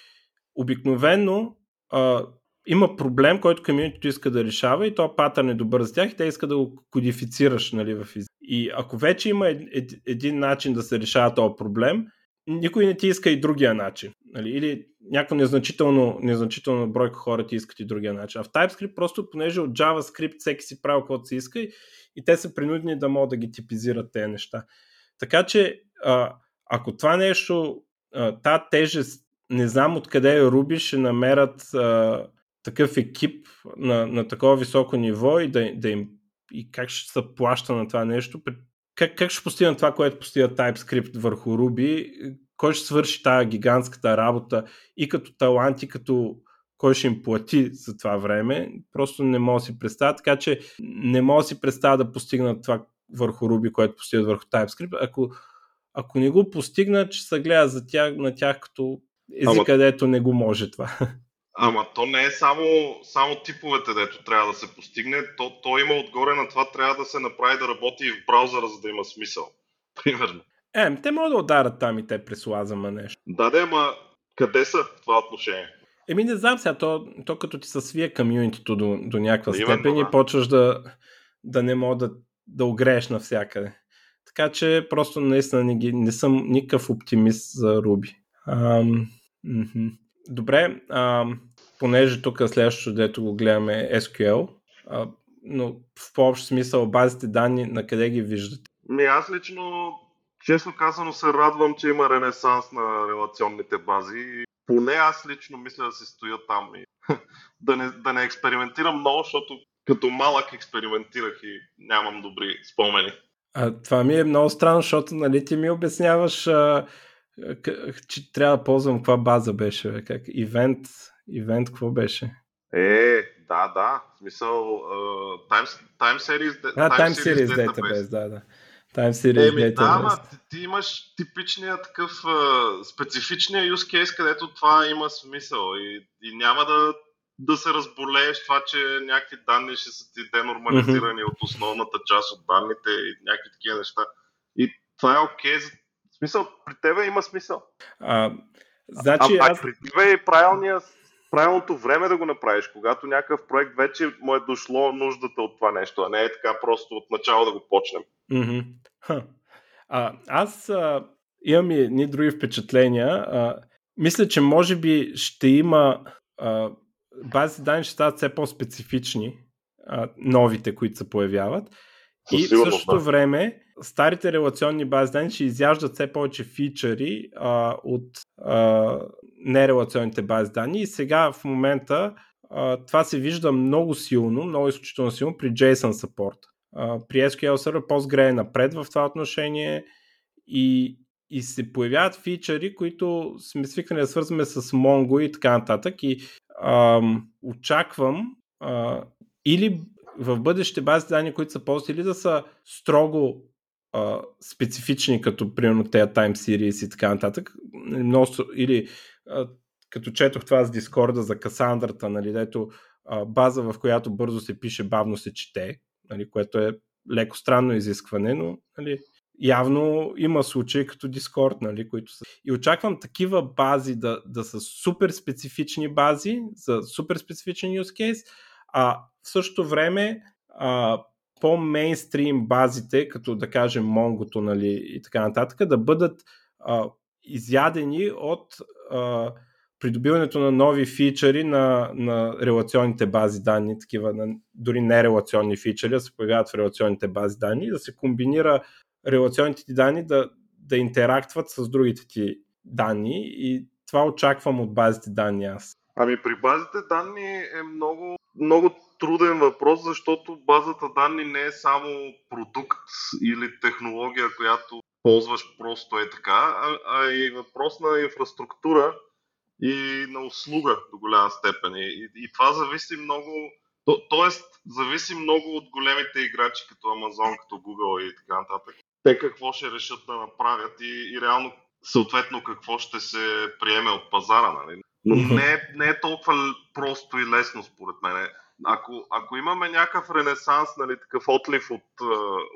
обикновено а, има проблем, който комьюнитито иска да решава и то патърн е добър за тях и те искат да го кодифицираш нали, в език. И ако вече има ед, ед, един начин да се решава този проблем, никой не ти иска и другия начин. Нали? Или някакво незначително, незначително бройка хора ти искат и другия начин. А в TypeScript просто, понеже от JavaScript всеки си прави каквото си иска и, и те са принудени да могат да ги типизират тези неща. Така че, а, ако това нещо, тази тежест, не знам откъде е Руби, ще намерят а, такъв екип на, на такова високо ниво и да, да им и как ще се плаща на това нещо, как, как ще постигна това, което постига TypeScript върху Ruby, кой ще свърши тази гигантската работа? И като талант, и като кой ще им плати за това време, просто не мога да си представя, така че не мога да си представя да постигнат това върху Ruby, което постигат върху TypeScript. Ако, ако не го постигнат, ще се гледа за тях, на тях като език, Ама... където не го може това. Ама то не е само, само типовете, дето трябва да се постигне. То, то има отгоре на това, трябва да се направи да работи и в браузъра, за да има смисъл. Примерно. Е, те могат да ударят там и те преслазама нещо. Да, да, ама къде са в това отношение? Еми не знам сега, то, то като ти се свие комьюнитито до, до някаква Именно, степен да. и почваш да, да не мога да, да огрееш навсякъде. Така че просто наистина не, ги, не съм никакъв оптимист за Руби. Ам, Добре, ам, понеже тук следващото, дето го гледаме SQL, а, но в по-общ смисъл базите данни, на къде ги виждате? Ми аз лично, честно казано, се радвам, че има ренесанс на релационните бази. Поне аз лично мисля да се стоя там и да, не, да не експериментирам много, защото като малък експериментирах и нямам добри спомени. А, това ми е много странно, защото нали, ти ми обясняваш, а, че трябва да ползвам каква база беше, бе, как? Ивент, ивент, какво беше? Е, да, да. В смисъл, uh, time, time Series, а, time, time Series, series Database. database. да, да. Time Series Еми, Да, ма, ти, ти имаш типичния такъв uh, специфичния use case, където това има смисъл и, и няма да, да се разболееш това, че някакви данни ще са ти денормализирани mm-hmm. от основната част от данните и някакви такива неща. И това е окей okay в смисъл, при тебе има смисъл. А, значи, а, аз... а при тебе е правилния, правилното време да го направиш, когато някакъв проект вече му е дошло нуждата от това нещо, а не е така просто от начало да го почнем. Mm-hmm. А, аз а, имам и ни други впечатления. А, мисля, че може би ще има а, бази данни ще стават все по-специфични, а, новите, които се появяват. И в същото да. време старите релационни бази данни ще изяждат все повече фичъри а, от а, нерелационните бази данни и сега в момента а, това се вижда много силно, много изключително силно при JSON Support. А, при SQL Server Postgre е напред в това отношение и и се появяват фичъри, които сме свикнали да свързваме с Mongo и така нататък. И ам, очаквам а, или в бъдеще бази данни, които са ползват, или да са строго специфични, като примерно тези Time Series и така нататък, много, или а, като четох това с Дискорда за Касандрата, нали, дето а, база, в която бързо се пише, бавно се чете, нали, което е леко странно изискване, но нали, явно има случаи като Discord, нали, които са. И очаквам такива бази да, да са супер специфични бази, за супер специфичен use case, а в същото време а, по-мейнстрим базите, като да кажем Монгото нали, и така нататък, да бъдат а, изядени от а, придобиването на нови фичъри на, на релационните бази данни, такива на, дори нерелационни фичъри, да се появяват в релационните бази данни да се комбинира релационните ти данни да, да интерактват с другите ти данни и това очаквам от базите данни аз. Ами при базите данни е много, много труден въпрос, защото базата данни не е само продукт или технология, която ползваш просто е така, а, а и въпрос на инфраструктура и на услуга до голяма степен. И, и това зависи много, то, тоест зависи много от големите играчи като Amazon, като Google и така нататък. Те какво ще решат да направят и, и реално съответно какво ще се приеме от пазара. Нали? Но не е, не е толкова просто и лесно според мен. Ако, ако имаме някакъв ренесанс, нали, такъв отлив от,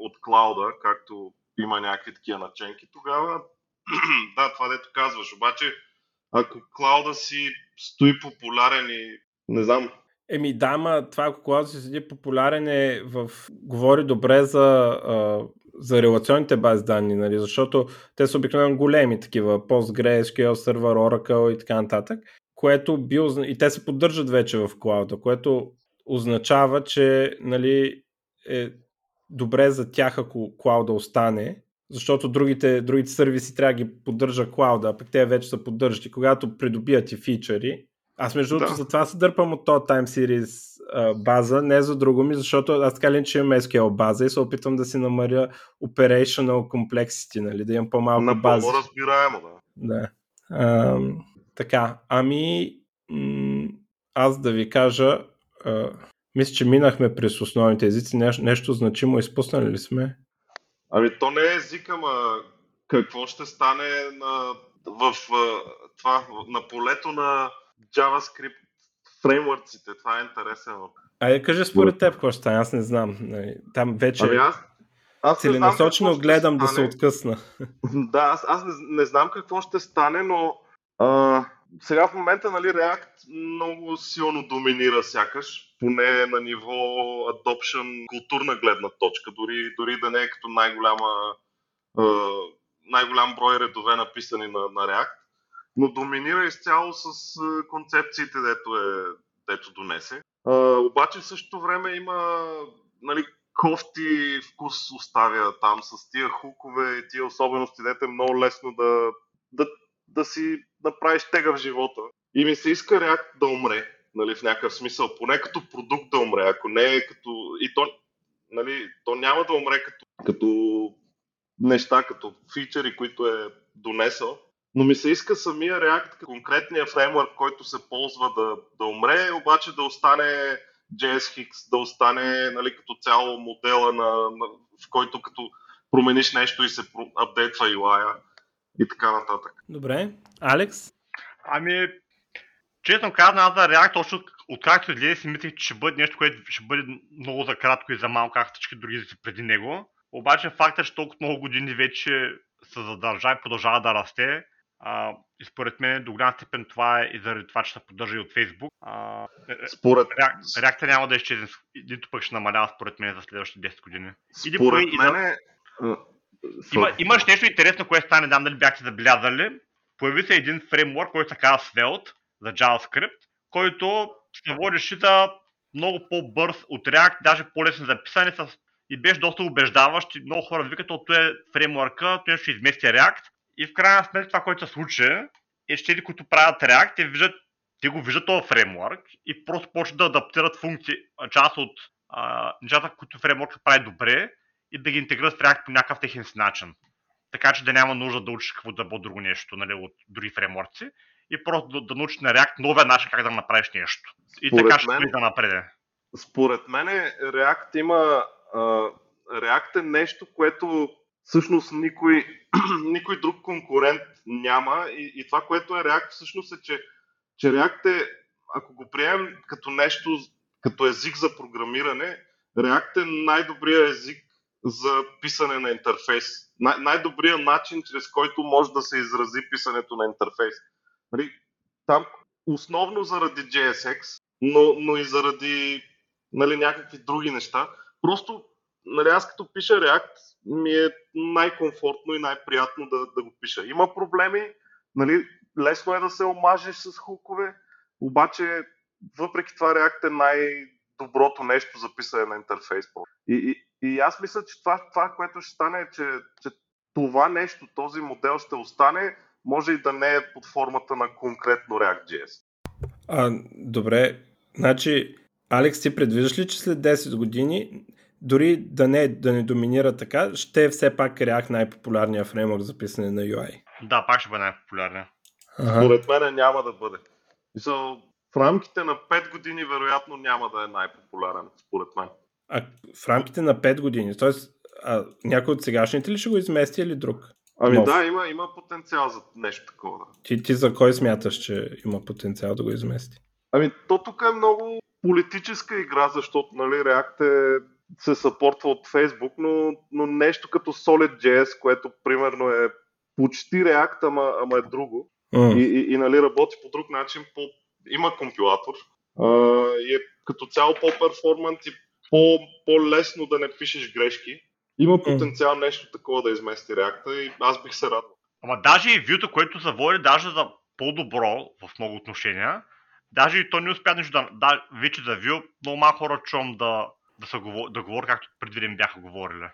от клауда, както има някакви такива наченки, тогава да, това дето казваш. Обаче, ако клауда си стои популярен и не знам. Еми да, ма това ако клауда си седи популярен е в... говори добре за, а, за релационните бази данни, нали? защото те са обикновено големи такива, PostgreSQL, сервер, Oracle и така нататък, което би, и те се поддържат вече в клауда, което означава, че нали, е добре за тях, ако клауда остане, защото другите, другите сервиси трябва да ги поддържа клауда, а пък те вече са поддържат. И когато придобият и фичъри, аз между другото да. за това се дърпам от този Time Series а, база, не за друго ми, защото аз така ли че имам SQL база и се опитвам да си намаря operational complexity, нали, да имам по-малко На база. Напълно разбираемо, да. Да. А, така, ами м- аз да ви кажа, а, мисля, че минахме през основните езици, нещо, нещо значимо изпуснали ли сме? Ами то не е език, ама какво ще стане на, в, в това, на полето на JavaScript фреймворците? Това е интересен въпрос. Айде кажи според теб какво ще стане, аз не знам. Нали, там вече ами аз, аз целенасочено гледам да се откъсна. Да, аз, аз не, не знам какво ще стане, но а, сега в момента нали, React много силно доминира сякаш, поне на ниво adoption, културна гледна точка, дори, дори да не е като най-голяма, най-голям брой редове написани на, на React, но доминира изцяло с концепциите, дето, е, дето донесе. А, обаче в същото време има нали, кофти вкус оставя там с тия хукове и тия особености, дете е много лесно да, да да си направиш тега в живота. И ми се иска React да умре, нали, в някакъв смисъл, поне като продукт да умре, ако не е като... И то, нали, то няма да умре като, като неща, като фичери, които е донесъл, но ми се иска самия React, конкретния фреймворк, който се ползва да, да умре, обаче да остане JSX, да остане нали, като цяло модела, на, на, в който като промениш нещо и се апдейтва UI и така нататък. Добре. Алекс? Ами, честно казвам, аз за React, още откакто излезе си мислех, че ще бъде нещо, което ще бъде много за кратко и за малко, както всички други си преди него. Обаче фактът, че толкова много години вече се задържа и продължава да расте, а, и според мен до голяма степен това е и заради това, че се поддържа и от Facebook. А, според... React, няма да изчезне, нито пък ще намалява според мен за следващите 10 години. Според Или мен е... Има, имаш нещо интересно, което стане, дам дали бяхте забелязали. Появи се един фреймворк, който се казва Svelte за JavaScript, който се водеше да много по-бърз от React, даже по-лесен за писане с... и беше доста убеждаващ. И много хора викат, от е фреймворка, той ще измести React. И в крайна сметка това, което се случи, е, че тези, които правят React, те, виждат, те го виждат този фреймворк и просто почват да адаптират функции, част от а, нещата, които фреймворка прави добре и да ги интегрират в React по някакъв техен начин. така че да няма нужда да учиш какво да бъде друго нещо нали, от други фреймворци и просто да, да научиш на React новия начин как да направиш нещо. И Според така ще мен- влиза напред. Според мен React има... А, React е нещо, което всъщност никой, никой друг конкурент няма и, и това, което е React всъщност е, че, че React е, ако го приемем като нещо, като език за програмиране, React е най-добрият език за писане на интерфейс. Най- най-добрият начин, чрез който може да се изрази писането на интерфейс. Нали, там основно заради JSX, но, но и заради нали, някакви други неща. Просто нали, аз като пиша React ми е най-комфортно и най-приятно да, да го пиша. Има проблеми, нали, лесно е да се омажеш с хукове, обаче въпреки това React е най-доброто нещо за писане на интерфейс. И, и, и аз мисля, че това, това което ще стане е, че, че това нещо, този модел ще остане, може и да не е под формата на конкретно React.js. А, добре, значи, Алекс, ти предвиждаш ли, че след 10 години, дори да не, да не доминира така, ще е все пак React най-популярният фреймворк за писане на UI? Да, пак ще бъде най-популярен. Ага. Според мен няма да бъде. Мисъл, в рамките на 5 години вероятно няма да е най-популярен, според мен. А в рамките на 5 години, т.е. Някой от сегашните ли ще го измести или друг? Ами Нов. да, има, има потенциал за нещо такова. Да. Ти, ти за кой смяташ, че има потенциал да го измести? Ами то тук е много политическа игра, защото нали, React е, се съпортва от Facebook, но, но нещо като Solid.js, което примерно е почти React, ама, ама е друго. М. и, и, и нали, работи по друг начин, по, има компилатор а, и е като цяло по-перформант и по, по-лесно да не пишеш грешки. Има потенциал нещо такова да измести React и аз бих се радвал. Ама даже и вюто, което се води даже за по-добро в много отношения, даже и то не успя нещо да... да вече за вю, много малко хора чувам да, да, говори, да говори както предвидим бяха говорили.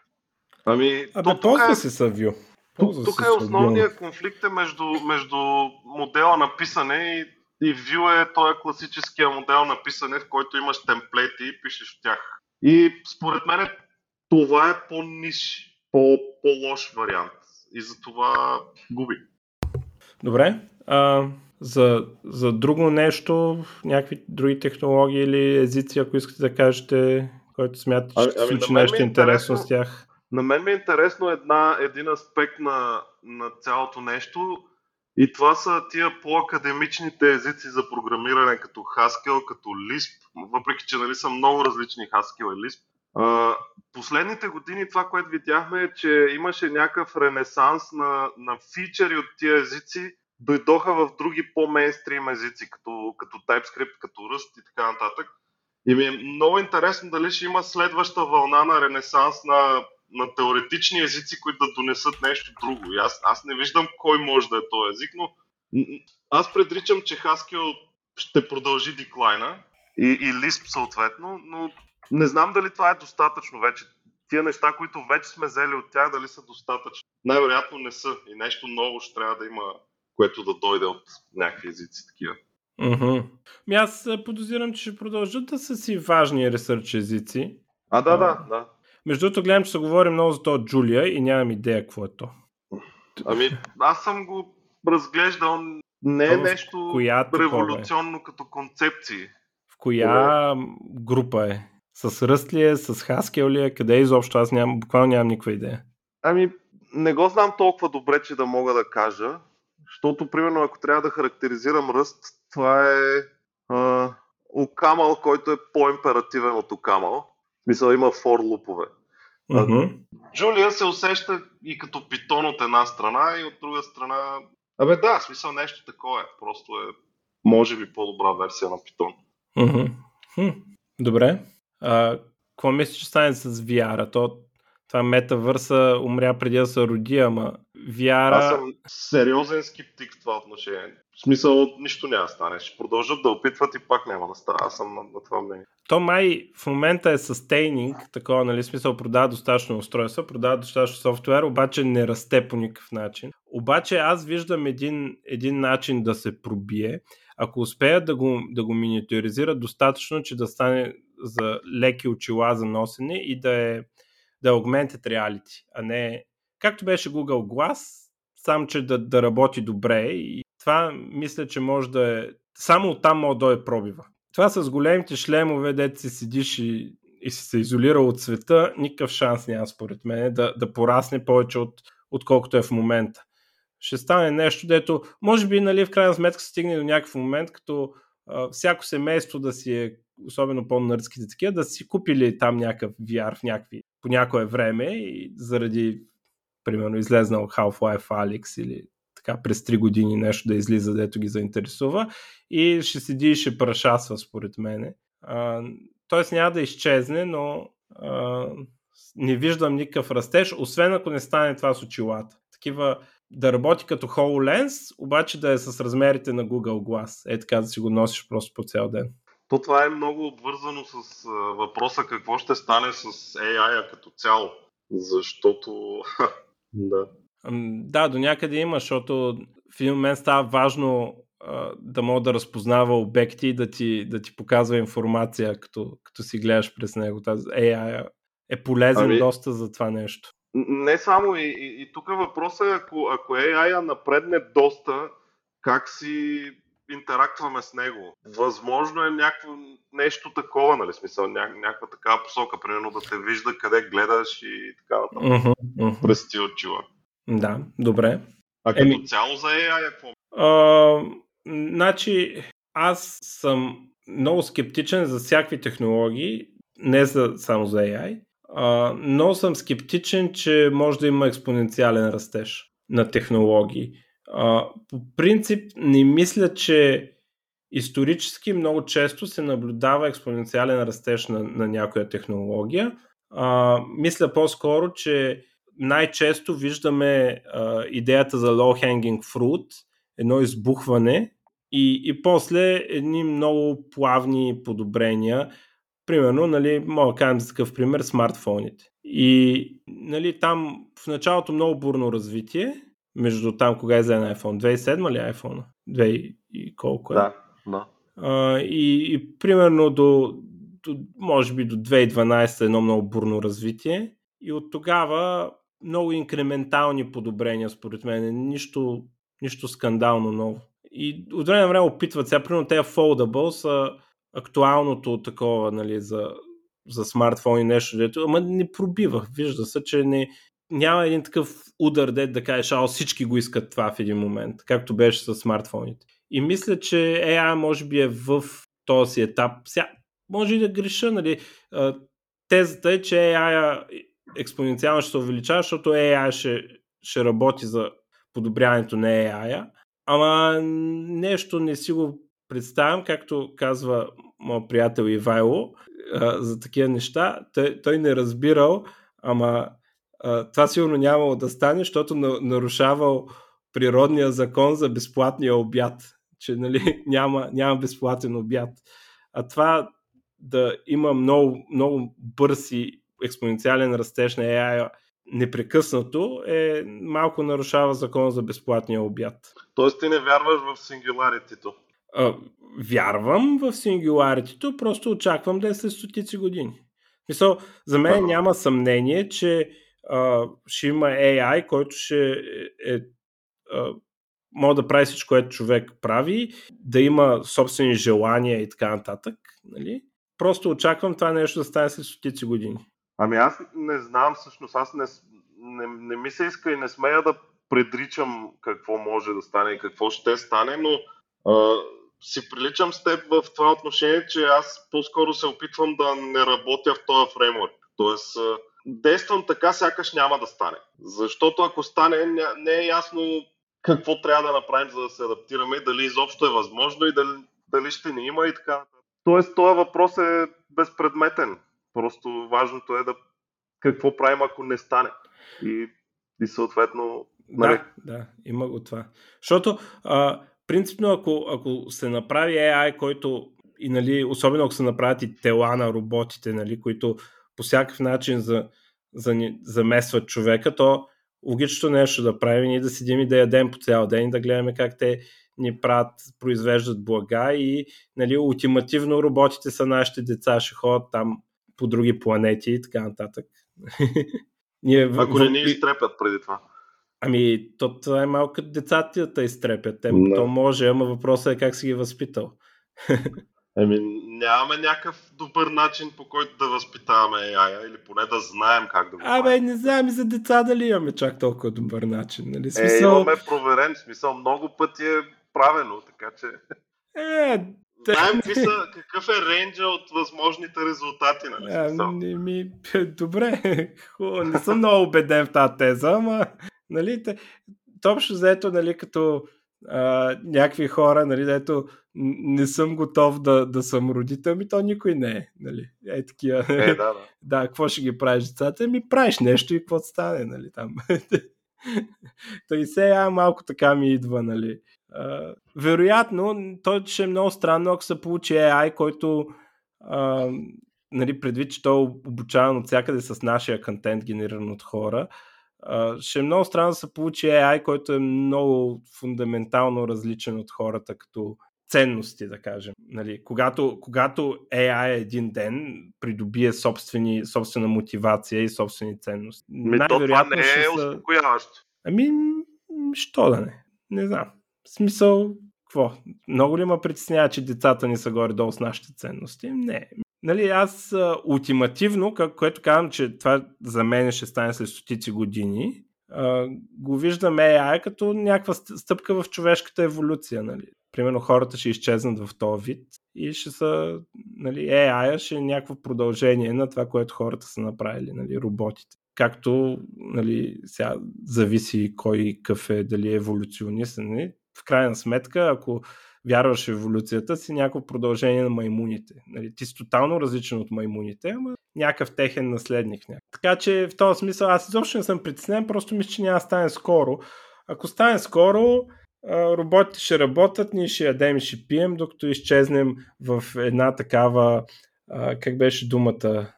Ами, Абе, то ползва е, се са Vue. тук, е основният конфликт е между, между модела на писане и, и Vue е този класическия модел на писане, в който имаш темплети и пишеш в тях. И според мен това е по-ниш, по- по-лош вариант. И затова губи. Добре. А, за, за друго нещо, някакви други технологии или езици, ако искате да кажете, който смятате, че ще ами случи мен нещо е интересно интересно- с тях. На мен ми е интересно една, един аспект на, на цялото нещо и това са тия по-академичните езици за програмиране, като Haskell, като Lisp, въпреки че нали, са много различни Haskell и Lisp. А, последните години това, което видяхме е, че имаше някакъв ренесанс на, на фичери от тия езици, дойдоха в други по-мейнстрим езици, като, като TypeScript, като Rust и така нататък. И ми е много интересно дали ще има следваща вълна на ренесанс на, на теоретични езици, които да донесат нещо друго. И аз, аз не виждам кой може да е този език, но аз предричам, че Haskell ще продължи деклайна и, и Lisp съответно, но не знам дали това е достатъчно вече. Тия неща, които вече сме взели от тях, дали са достатъчни. Най-вероятно не са. И нещо ново ще трябва да има, което да дойде от някакви езици такива. Мгм. Ми аз подозирам, че ще продължат да са си важни ресърч езици. А, да, да, да. Между другото, гледам, че се говори много за то Джулия и нямам идея какво е то. Ами, аз съм го разглеждал. Не е нещо коя такова е? революционно като концепции. В коя група е? С Ръст ли е? С Haskell ли е? Къде е изобщо? Аз нямам, буквално нямам никаква идея. Ами, не го знам толкова добре, че да мога да кажа. Защото, примерно, ако трябва да характеризирам ръст, това е а, Окамал, който е по-императивен от Окамал. В смисъл има фор лупове. Джулия се усеща и като питон от една страна и от друга страна... Абе да, в смисъл нещо такова е. Просто е, може би, по-добра версия на питон. Хм. Добре. А, какво мислиш, че стане с VR? То, това метавърса умря преди да се роди, ама VR... Аз съм сериозен скептик в това отношение. В смисъл, нищо няма да стане. Ще продължат да опитват и пак няма да стане. Аз съм на, на това мнение. То май в момента е сустейнинг, такова, нали, смисъл продава достатъчно устройства, продава достатъчно софтуер, обаче не расте по никакъв начин. Обаче аз виждам един, един начин да се пробие, ако успеят да го, да го миниатюризират достатъчно, че да стане за леки очила за носене и да е, да е augmented reality, а не както беше Google Glass, сам, че да, да работи добре и това мисля, че може да е само оттам може да дойде пробива. Това с големите шлемове, дете си седиш и, и си се изолирал от света, никакъв шанс няма според мен да, да порасне повече от, отколкото е в момента. Ще стане нещо, дето може би нали, в крайна сметка се стигне до някакъв момент, като а, всяко семейство да си е, особено по-нърдските такива, да си купили там някакъв VR в някакви, по някое време и заради примерно излезнал Half-Life Alyx или така през 3 години нещо да излиза, дето ги заинтересува и ще седи и ще прашасва според мене. Тоест няма да изчезне, но а, не виждам никакъв растеж, освен ако не стане това с очилата. Такива да работи като HoloLens, обаче да е с размерите на Google Glass. Е така да си го носиш просто по цял ден. То това е много обвързано с а, въпроса какво ще стане с AI като цяло. Защото да. Да, до някъде има, защото в един момент става важно а, да мога да разпознава обекти и да ти, да ти показва информация, като, като си гледаш през него. Тази AI е полезен ами, доста за това нещо. Не само, и, и, и тук въпросът е, ако, ако AI напредне доста, как си интерактваме с него. Възможно е някакво нещо такова, нали, смисъл, ня, някаква такава посока, примерно да те вижда къде гледаш и така нататък. Uh-huh, uh-huh. През ти очила. Да, добре. А като Еми... цяло за AI какво? А, значи, аз съм много скептичен за всякакви технологии, не за, само за AI, а, но съм скептичен, че може да има експоненциален растеж на технологии. А, по принцип не мисля, че исторически много често се наблюдава експоненциален растеж на, на някоя технология. А, мисля по-скоро, че най-често виждаме а, идеята за low hanging fruit, едно избухване и, и после едни много плавни подобрения. Примерно, нали, мога да кажем за такъв пример, смартфоните. И нали, там в началото много бурно развитие, между там кога е за iPhone? 2007 ли е iPhone? 2 и колко е? Да, да. А, и, и примерно до, до, може би до 2012 едно много бурно развитие. И от тогава много инкрементални подобрения, според мен. Нищо, нищо скандално ново. И от време на време опитват сега, примерно тези foldable са актуалното такова, нали, за, за смартфони нещо, дето, ама не пробива. Вижда се, че не, няма един такъв удар, дед да кажеш, а всички го искат това в един момент, както беше с смартфоните. И мисля, че AI може би е в този етап. Ся, може и да греша, нали? Тезата е, че AI експоненциално ще се увеличава, защото AI ще, ще работи за подобряването на AI, ама нещо не си го представям, както казва моят приятел Ивайло, за такива неща. Той, той не разбирал, ама а, това сигурно нямало да стане, защото нарушавал природния закон за безплатния обяд, че нали, няма, няма безплатен обяд. А това да има много, много бърз и експоненциален растеж на AI непрекъснато е малко нарушава закона за безплатния обяд. Тоест ти не вярваш в сингуларитито? вярвам в сингуларитито, просто очаквам да е след стотици години. Мисъл, за мен няма съмнение, че а, ще има AI, който ще е, е а, може да прави всичко, което човек прави, да има собствени желания и така нататък. Нали? Просто очаквам това нещо да стане след стотици години. Ами аз не знам всъщност, аз не, не, не ми се иска и не смея да предричам какво може да стане и какво ще стане, но а, си приличам с теб в това отношение, че аз по-скоро се опитвам да не работя в този фреймворк. Тоест, а, действам така, сякаш няма да стане. Защото ако стане, не е ясно какво трябва да направим, за да се адаптираме, дали изобщо е възможно и дали, дали ще ни има и така Тоест, този въпрос е безпредметен. Просто важното е да какво правим, ако не стане. И, и съответно. Нали... Да, да, има го това. Защото, а, принципно, ако, ако се направи AI, който и нали, особено ако се направят и тела на роботите, нали, които по всякакъв начин за, за, заместват човека, то логичното нещо да правим и да седим и да ядем по цял ден и да гледаме как те ни правят, произвеждат блага и нали, ултимативно роботите са нашите деца, ще ходят там по други планети и така нататък. Ние, Ако не ни изтрепят преди това. Ами, то това е малко като децата те изтрепят. Те, Да. То може, ама въпросът е как си ги възпитал. Еми, нямаме някакъв добър начин по който да възпитаваме AI, или поне да знаем как да го Абе, правим. не знам и за деца дали имаме чак толкова добър начин. Нали? Е, Смисъл, имаме проверен смисъл, много пъти е правено, така че е, знаем какви са, какъв е рейнджа от възможните резултати, нали? а, не ми, добре, хубаво, не съм много убеден в тази теза, ама нали, те, общо взето, нали, като а, някакви хора, нали, дето не съм готов да, да съм родител, ми то никой не е. Нали. Е, такива. Е, да, да. да, какво ще ги правиш децата? Ми правиш нещо и какво стане, нали, там. Той сега малко така ми идва, нали. Вероятно, то ще е много странно, ако се получи AI, който а, нали, предвид, че той е обучаван от всякъде с нашия контент, генериран от хора, а, ще е много странно да се получи AI, който е много фундаментално различен от хората като ценности, да кажем. Нали, когато, когато AI един ден придобие собствени, собствена мотивация и собствени ценности. Ми, то това не е са- успокояващо. Ами, що да не? Не знам. Смисъл, какво? Много ли ме притеснява, че децата ни са горе-долу с нашите ценности? Не. Нали, аз а, ултимативно, как, което казвам, че това за мен ще стане след стотици години, а, го виждам AI като някаква ст- стъпка в човешката еволюция. Нали. Примерно хората ще изчезнат в този вид и ще са, нали, AI ще е някакво продължение на това, което хората са направили, нали, роботите. Както, нали, сега зависи кой какъв е, дали е еволюционист. Нали. В крайна сметка, ако вярваш в еволюцията, си някакво продължение на маймуните. Нали, ти си тотално различен от маймуните, ама някакъв техен наследник. Някакъв. Така че в този смисъл аз изобщо не съм притеснен, просто мисля, че няма да стане скоро. Ако стане скоро, роботите ще работят, ние ще ядем и ще пием, докато изчезнем в една такава, как беше думата,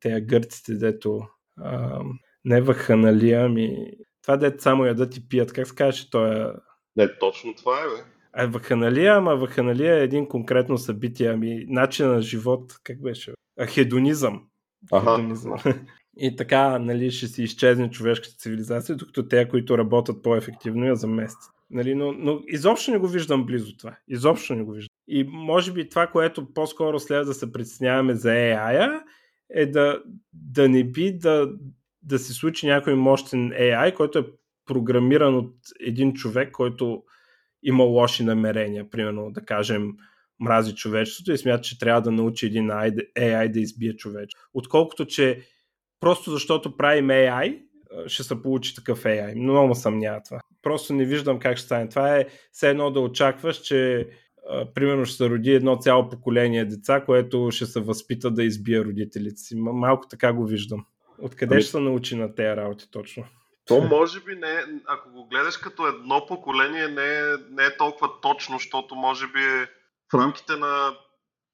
те гърците, дето не ваханалия, ами това дето само ядат и пият, как се казваше той Не, точно това е, бе. а ваханалия, ама ваханалия е един конкретно събитие, ами начин на живот, как беше? А, хедонизъм. Аха. Хедонизъм. И така, нали, ще си изчезне човешката цивилизация, докато те, които работят по-ефективно, я заместят. Нали, но, но изобщо не го виждам близо това. Изобщо не го виждам. И може би това, което по-скоро следва да се притесняваме за AI, е да, да не би да, да се случи някой мощен AI, който е програмиран от един човек, който има лоши намерения. Примерно, да кажем, мрази човечеството и смята, че трябва да научи един AI да избие човече. Отколкото, че просто защото правим AI, ще се получи такъв AI. Много ме съмнява това. Просто не виждам как ще стане. Това е все едно да очакваш, че примерно ще се роди едно цяло поколение деца, което ще се възпита да избие родителите си. Малко така го виждам. Откъде Ами- ще се научи на тези работи точно? То може би не, е- ако го гледаш като едно поколение, не е, не е толкова точно, защото може би е в рамките на,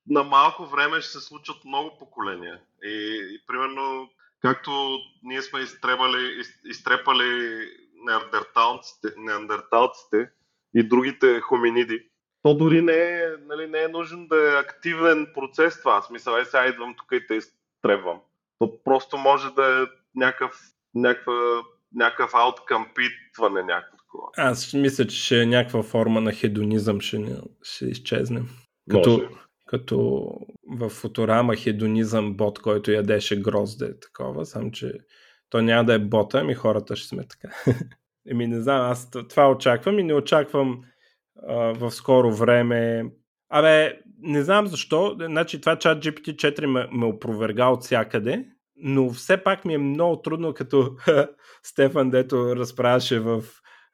на малко време ще се случат много поколения. И, и примерно, както ние сме изтребали, из, изтрепали неандерталците, неандерталците и другите хоминиди, то дори не е, нали, не е нужен да е активен процес това. В Смисъл, е сега идвам тук и те изтребвам. То просто може да е някакъв, някаква някакъв ауткъмпитване, някакво такова. Аз мисля, че ще е някаква форма на хедонизъм, ще, не, ще изчезнем. Като, Може. като в Футурама хедонизъм бот, който ядеше грозде, такова, само че то няма да е бота, ами хората ще сме така. Еми не знам, аз това очаквам и не очаквам а, в скоро време. Абе, не знам защо, значи това чат GPT-4 ме, ме опроверга от всякъде, но все пак ми е много трудно, като Стефан, дето разправяше в,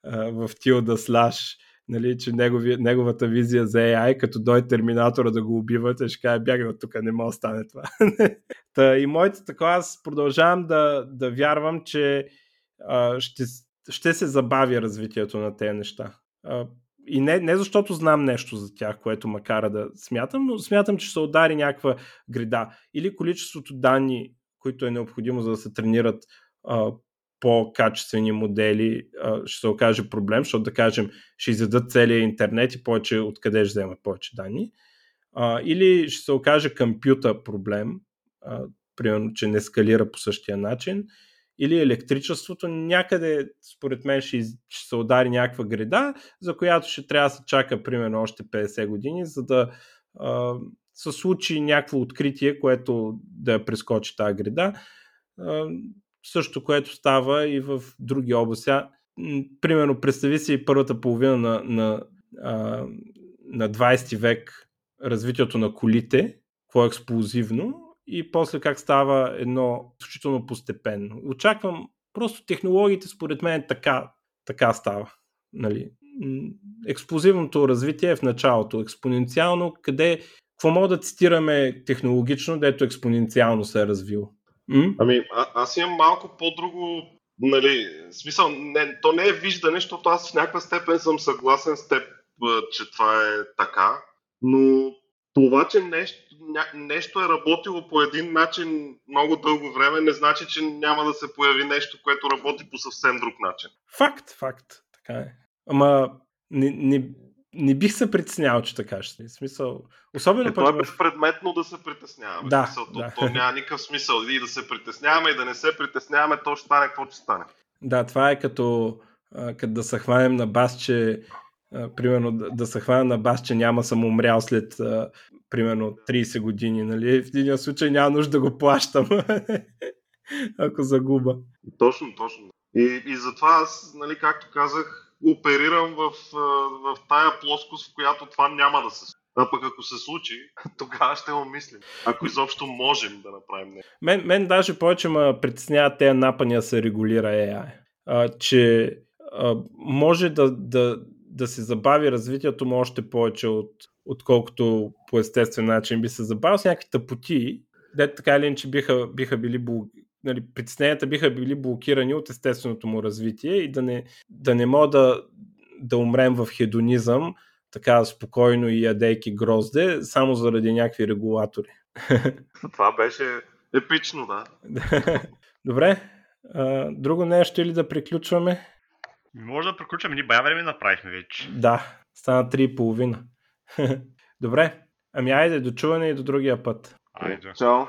в Tilda Slash, нали, че негови, неговата визия за AI, като дойде терминатора да го убивате, ще каже, бягай от тук, не може да стане това. Та, и моите така, аз продължавам да, да вярвам, че а, ще, ще се забави развитието на тези неща. А, и не, не защото знам нещо за тях, което ме кара да смятам, но смятам, че се удари някаква грида. Или количеството данни, които е необходимо за да се тренират а, по-качествени модели, а, ще се окаже проблем, защото да кажем, ще изядат целия интернет и повече откъде ще вземат повече данни. А, или ще се окаже компютър проблем, а, примерно, че не скалира по същия начин, или електричеството, някъде според мен ще, ще се удари някаква греда, за която ще трябва да се чака примерно още 50 години, за да а, се случи някакво откритие, което да прескочи тази греда. А, също, което става и в други области. Примерно, представи си първата половина на, на, на 20 век развитието на колите, какво е експлозивно, и после как става едно изключително постепенно. Очаквам, просто технологиите според мен така, така става. Нали? Експлозивното развитие е в началото, експоненциално, къде, какво мога да цитираме технологично, дето експоненциално се е развил? М? Ами, а, аз имам малко по-друго, нали, смисъл, не, то не е виждане, защото аз в някаква степен съм съгласен с теб, че това е така, но това, че нещо, нещо е работило по един начин много дълго време, не значи, че няма да се появи нещо, което работи по съвсем друг начин. Факт, факт. Така е. Ама не, не, не бих се притеснявал, че така ще е. Смисъл, особено е, това е безпредметно да се притесняваме. Да, смисъл, да. То, то няма никакъв смисъл. И да се притесняваме, и да не се притесняваме, то ще стане какво ще стане. Да, това е като, като да се хванем на бас, че примерно да, се хвана на бас, че няма съм умрял след примерно 30 години. Нали? В един случай няма нужда да го плащам, ако загуба. Точно, точно. И, и затова аз, нали, както казах, оперирам в, в тая плоскост, в която това няма да се случи. А пък ако се случи, тогава ще го мислим. Ако изобщо можем да направим нещо. Мен, мен даже повече ме притеснява тези напания се регулира AI. А, че а, може да, да, да се забави развитието му още повече от, отколкото по естествен начин би се забавил с някакви тъпоти, дете така или иначе биха, биха били. Нали, притесненията биха били блокирани от естественото му развитие и да не, да не мога да, да умрем в хедонизъм така спокойно и ядейки грозде, само заради някакви регулатори. Това беше епично, да. Добре. друго нещо или да приключваме? Може да приключваме, ни бая време направихме вече. Да, стана 3,5. Добре, ами айде, до чуване и до другия път. Айде. Чао.